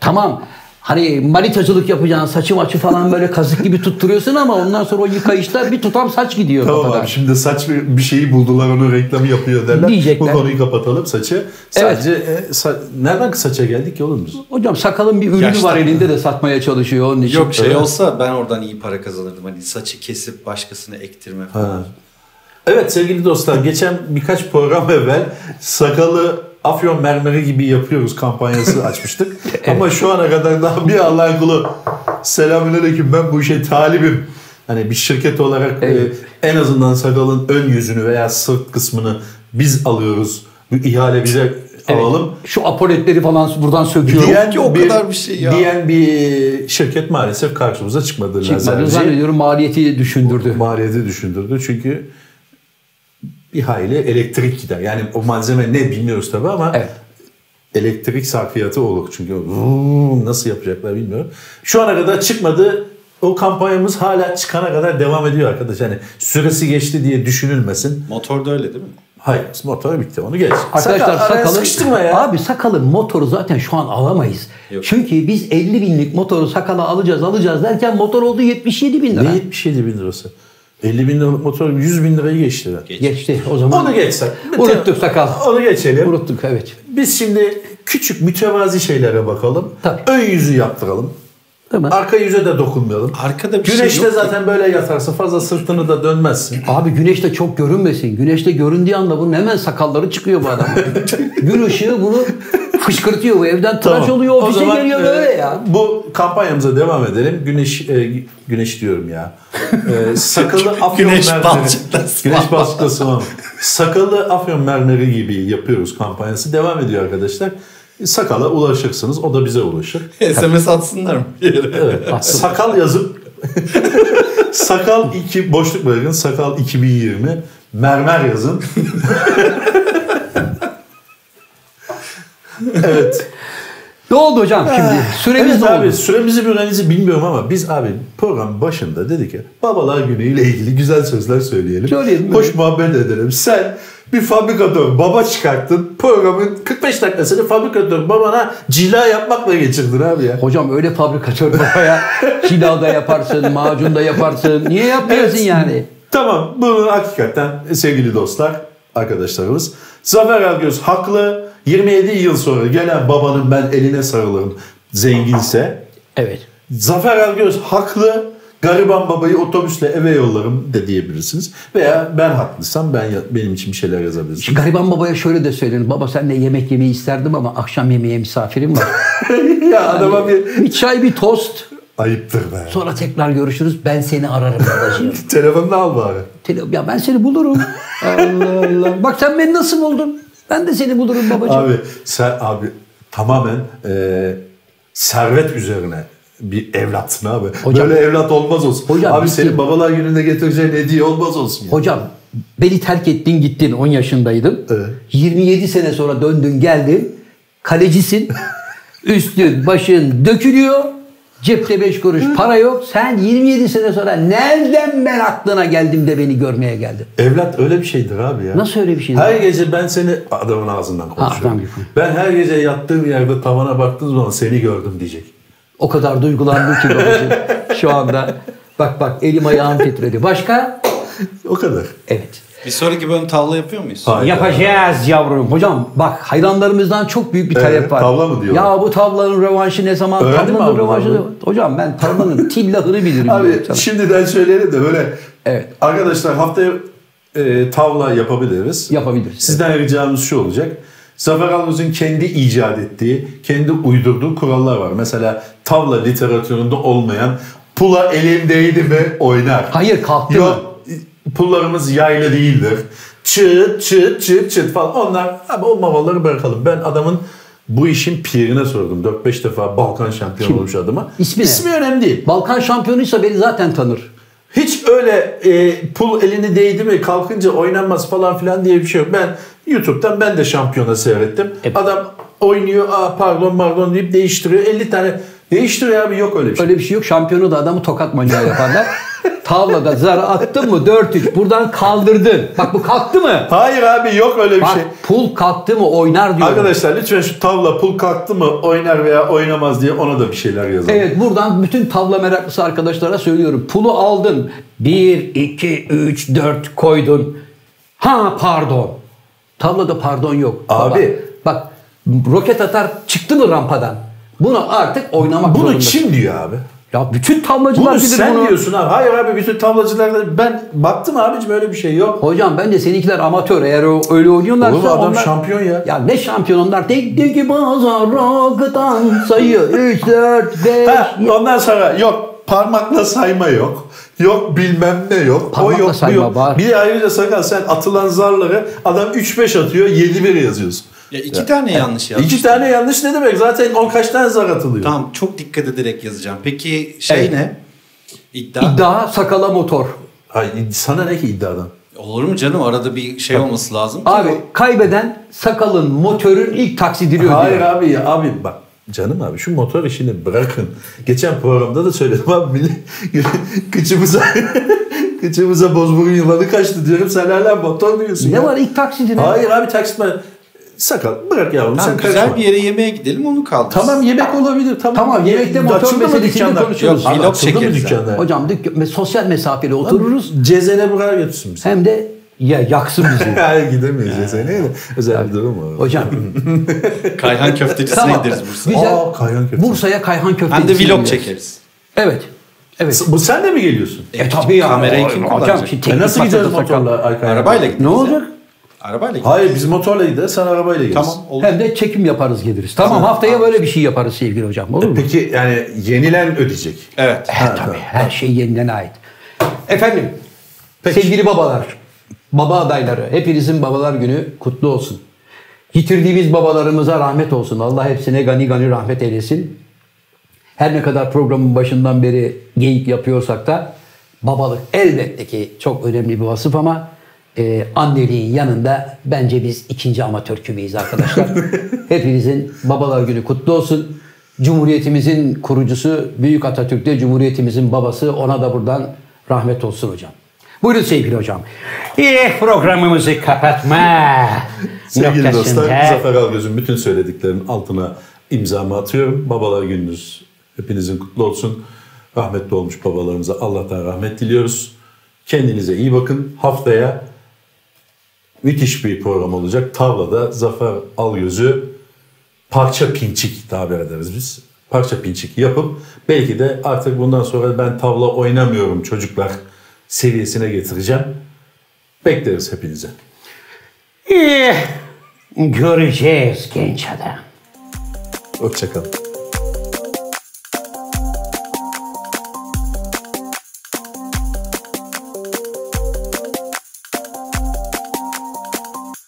Tamam. Hani manitacılık yapacaksın saçı maçı falan böyle kazık gibi tutturuyorsun ama ondan sonra o yıkayışta bir tutam saç gidiyor Tamam kafadan. abi şimdi saç bir, bir şeyi buldular onu reklamı yapıyor derler. Diyecekler. Bu konuyu kapatalım saçı. Sadece e, sa- nereden saça geldik ki oğlum biz? Hocam sakalın bir ürünü Yaştan. var elinde de satmaya çalışıyor onun için. Yok şey olsa ben oradan iyi para kazanırdım. Hani saçı kesip başkasına ektirme falan. Ha. Evet sevgili dostlar geçen birkaç program evvel sakalı afyon mermeri gibi yapıyoruz kampanyası açmıştık. Ama şu ana kadar daha bir Allah'ın kulu selamünaleyküm ben bu işe talibim. Hani bir şirket olarak Evet. e, en azından sakalın ön yüzünü veya sırt kısmını biz alıyoruz. Bu ihale bize Evet. alalım. Şu apoletleri falan buradan söküyorum. Diyen ki o kadar bir şey ya. Diyen bir şirket maalesef karşımıza çıkmadı. Çıkmadı zannediyorum maliyeti düşündürdü. maliyeti düşündürdü. Çünkü bir hayli elektrik gider. Yani o malzeme ne bilmiyoruz tabii ama Evet. elektrik sarfiyatı olur. Çünkü nasıl yapacaklar bilmiyorum. Şu ana kadar çıkmadı. O kampanyamız hala çıkana kadar devam ediyor arkadaş. Yani süresi geçti diye düşünülmesin. Motor da öyle değil mi? Hayır motor bitti onu geç. Arkadaşlar Sakal, sıkıştırma ya. abi sakalın motoru zaten şu an alamayız. Yok. Çünkü biz 50 binlik motoru sakala alacağız alacağız derken motor oldu 77 bin lira. Ne 77 bin lirası? 50 bin liralık motor 100 bin lirayı geçti. Geç. Geçti o zaman. Onu geçsek. Unuttuk sakal. Onu geçelim. Unuttuk evet. Biz şimdi küçük mütevazi şeylere bakalım. Tabii. Ön yüzü yaptıralım. Değil mi? Arka yüze de dokunmayalım. Arkada bir Güneşte şey yok. ki. zaten böyle yatarsın. Fazla sırtını da dönmezsin. Abi güneşte çok görünmesin. Güneşte göründüğü anda bunun hemen sakalları çıkıyor bu adamın. Gün ışığı bunu fışkırtıyor. Bu evden tıraş Tamam. oluyor ofise zaman, geliyor e, böyle ya. Bu kampanyamıza devam edelim. Güneş e, güneş diyorum ya. E, sakalı afyon Güneş mermeri. Güneş balçıkla sıvama. Sakalı afyon mermeri gibi yapıyoruz kampanyası. Devam ediyor arkadaşlar. Sakala ulaşırsınız. O da bize ulaşır. SMS atsınlar mı? Evet. sakal yazıp sakal 2 boşluk bırakın. Sakal 2020 mermer yazın. Evet. Ne oldu hocam şimdi? Süremiz evet abi oldu? süremizi bürenizi bilmiyorum ama biz abi program başında dedik ya babalar günüyle ilgili güzel sözler söyleyelim. Söyleyelim, Hoş muhabbet edelim. Sen bir fabrikatör baba çıkarttın. Programın 45 dakikasını fabrikatör babana cila yapmakla geçirdin abi ya. Hocam öyle fabrikatör babaya cila da yaparsın, macun da yaparsın. Niye yapmıyorsun Evet. yani? Tamam bunu hakikaten sevgili dostlar, arkadaşlarımız. Zafer Algöz haklı. 27 yıl sonra gelen babanın ben eline sarılırım zenginse. Evet. Zafer Algöz haklı. Gariban babayı otobüsle eve yollarım de diyebilirsiniz. Veya ben haklıysam ben benim için bir şeyler yazabilirsiniz. Şimdi gariban babaya şöyle de söyleyin. Baba senle yemek yemeyi isterdim ama akşam yemeğe misafirim var. ya adama bir bir çay bir tost. ayıptır be. Sonra tekrar görüşürüz. Ben seni ararım babacığım. Telefonunu al bari. Tele- ya ben seni bulurum. Allah Allah. Bak sen beni nasıl buldun? Ben de seni bulurum babacığım. Abi sen abi tamamen e, servet üzerine bir evlatsın abi. Hocam- Böyle evlat olmaz olsun. Hocam abi senin babalar gününde getireceğin hediye olmaz olsun. ya. Hocam beni terk ettin gittin 10 yaşındaydım. Evet. 27 sene sonra döndün geldin. Kalecisin. Üstün başın dökülüyor. Cepte 5 kuruş para yok. Sen 27 sene sonra nereden ben aklına geldim de beni görmeye geldin? Evlat öyle bir şeydir abi ya. Nasıl öyle bir şey? Her gece ben seni adamın ağzından konuşuyorum. gibi. ben her gece yattığım yerde tavana baktığım zaman seni gördüm diyecek. O kadar duygulandım ki babacığım şu anda. Bak bak elim ayağım titredi. Başka? O kadar. Evet. Bir sonraki bölüm tavla yapıyor muyuz? Hayır. Yapacağız yavrum. Hocam bak hayranlarımızdan çok büyük bir Evet, talep var. tavla mı diyorlar? Ya bu tavlanın rövanşı ne zaman? Öğrendin mi tavlanın abi rövanşı ne- Hocam ben tavlanın tillahını bilirim. Abi diyorum sana. şimdiden söyleyelim de böyle Evet. arkadaşlar haftaya e, tavla yapabiliriz. Yapabiliriz. Sizden ricamız şu olacak. Zafer Algöz'ün kendi icat ettiği, kendi uydurduğu kurallar var. Mesela tavla literatüründe olmayan pula elimdeydi mi oynar. Hayır kalktı mı? Pullarımız yaylı değildir. Çıt çıt çıt çıt falan. Onlar abi o mamaları bırakalım. Ben adamın bu işin pirine sordum. 4-5 defa Balkan şampiyonu Kim? olmuş adama. İsmi? İsmi önemli değil. Balkan şampiyonuysa beni zaten tanır. Hiç öyle e, pul elini değdi mi kalkınca oynanmaz falan filan diye bir şey yok. Ben YouTube'dan ben de şampiyona seyrettim. Evet. Adam oynuyor Aa, pardon pardon deyip değiştiriyor. 50 tane değiştiriyor abi yok öyle bir şey. Öyle bir şey yok. Şampiyonu da adamı tokat manyağı yaparlar. Tavlada zarı attın mı 4-3 buradan kaldırdın. Bak bu kalktı mı? Hayır abi yok öyle bir Bak şey. pul kalktı mı oynar diyorum. Arkadaşlar lütfen şu tavla pul kalktı mı oynar veya oynamaz diye ona da bir şeyler yazalım. Evet buradan bütün tavla meraklısı arkadaşlara söylüyorum. Pulu aldın. 1, 2, 3, 4 koydun. Ha pardon. Tavlada pardon yok. Abi. Bak, bak roket atar çıktı mı rampadan? Bunu artık oynamak Bunu zorundasın. kim diyor abi? Ya bütün tavlacılar Bunu bilir sen bunu. diyorsun abi. Hayır abi bütün tavlacılarda ben baktım abicim öyle bir şey yok. Hocam bence seninkiler amatör. Eğer o, öyle oynuyorlarsa Olur mu? Adam onlar... şampiyon ya. Ya ne şampiyon onlar? Tek tek bazar rakıdan sayı 3, 4, 5. Ha, ondan sonra yok parmakla sayma yok. Yok bilmem ne yok. Parmakla o yok, bu sayma yok. var. Bir ayrıca sakal sen atılan zarları adam 3-5 atıyor 7-1 yazıyorsun. Ya iki tane yanlış yazmış. İki tane yanlış ne demek? Zaten on kaç tane zar atılıyor. Tamam çok dikkat ederek yazacağım. Peki şey Evet. ne? İddia. İddia sakala motor. Ay, sana ne ki iddiadan? Olur mu canım? Arada bir şey olması lazım. Abi o- kaybeden sakalın motorun ilk taksidini ödüyor. Hayır abi ya abi bak canım abi şu motor işini bırakın. Geçen programda da söyledim abi kıçımıza kıçımıza bozburun yılanı kaçtı diyorum sen hala motor diyorsun. Ne ya. var ilk taksidine? Hayır abi taksit. Sakal bırak yavrum Tamam, sen güzel karışma. bir yere yemeğe gidelim onu kaldır. Tamam yemek olabilir tamam. Tamam, yemekte motor meselesini konuşuruz. Yok, Vlog çekeriz? Hocam dük- sosyal mesafeli otururuz. Cezene buraya götürsün bizi. Hem de ya yaksın bizi. Hayır gidemeyiz Cezene'ye de. Özel bir durum var. Hocam. Kayhan köftecisine tamam. gideriz Bursa'ya. Güzel. Aa, Kayhan köftesi. Bursa'ya Kayhan köftesi. Hem de vlog çekeriz. Evet. Evet. Bu sen de mi geliyorsun? E tabii ya. Kamerayı kim Hocam, kullanacak? şimdi E nasıl gideceğiz motorla? Arabayla gideriz. Ne ya. olacak? Arabayla gideriz. Hayır biz motorla gideriz sen arabayla gelirsin. Tamam olur. Hem de çekim yaparız geliriz. Tamam haftaya böyle bir şey yaparız sevgili hocam. Olur mu? Peki yani yenilen ödeyecek. Evet. He, tabii her şey yeniden ait. Efendim Peki. sevgili babalar, baba adayları hepinizin babalar günü kutlu olsun. Yitirdiğimiz babalarımıza rahmet olsun. Allah hepsine gani gani rahmet eylesin. Her ne kadar programın başından beri geyik yapıyorsak da babalık elbette ki çok önemli bir vasıf ama e, anneliğin yanında bence biz ikinci amatör kümeyiz arkadaşlar. Hepinizin babalar günü kutlu olsun. Cumhuriyetimizin kurucusu Büyük Atatürk de Cumhuriyetimizin babası ona da buradan rahmet olsun hocam. Buyurun sevgili hocam. İlk programımızı kapatma Sevgili noktasında- dostlar Zafer Algöz'ün bütün söylediklerinin altına imzamı atıyorum. Babalar gününüz hepinizin kutlu olsun. Rahmetli olmuş babalarımıza Allah'tan rahmet diliyoruz. Kendinize iyi bakın. Haftaya müthiş bir program olacak. Tavlada Zafer Algöz'ü parça pinçik tabir ederiz biz. Parça pinçik yapıp belki de artık bundan sonra ben tavla oynamıyorum çocuklar seviyesine getireceğim. Bekleriz hepinize. Eh, Göreceğiz genç adam. Hoşçakalın.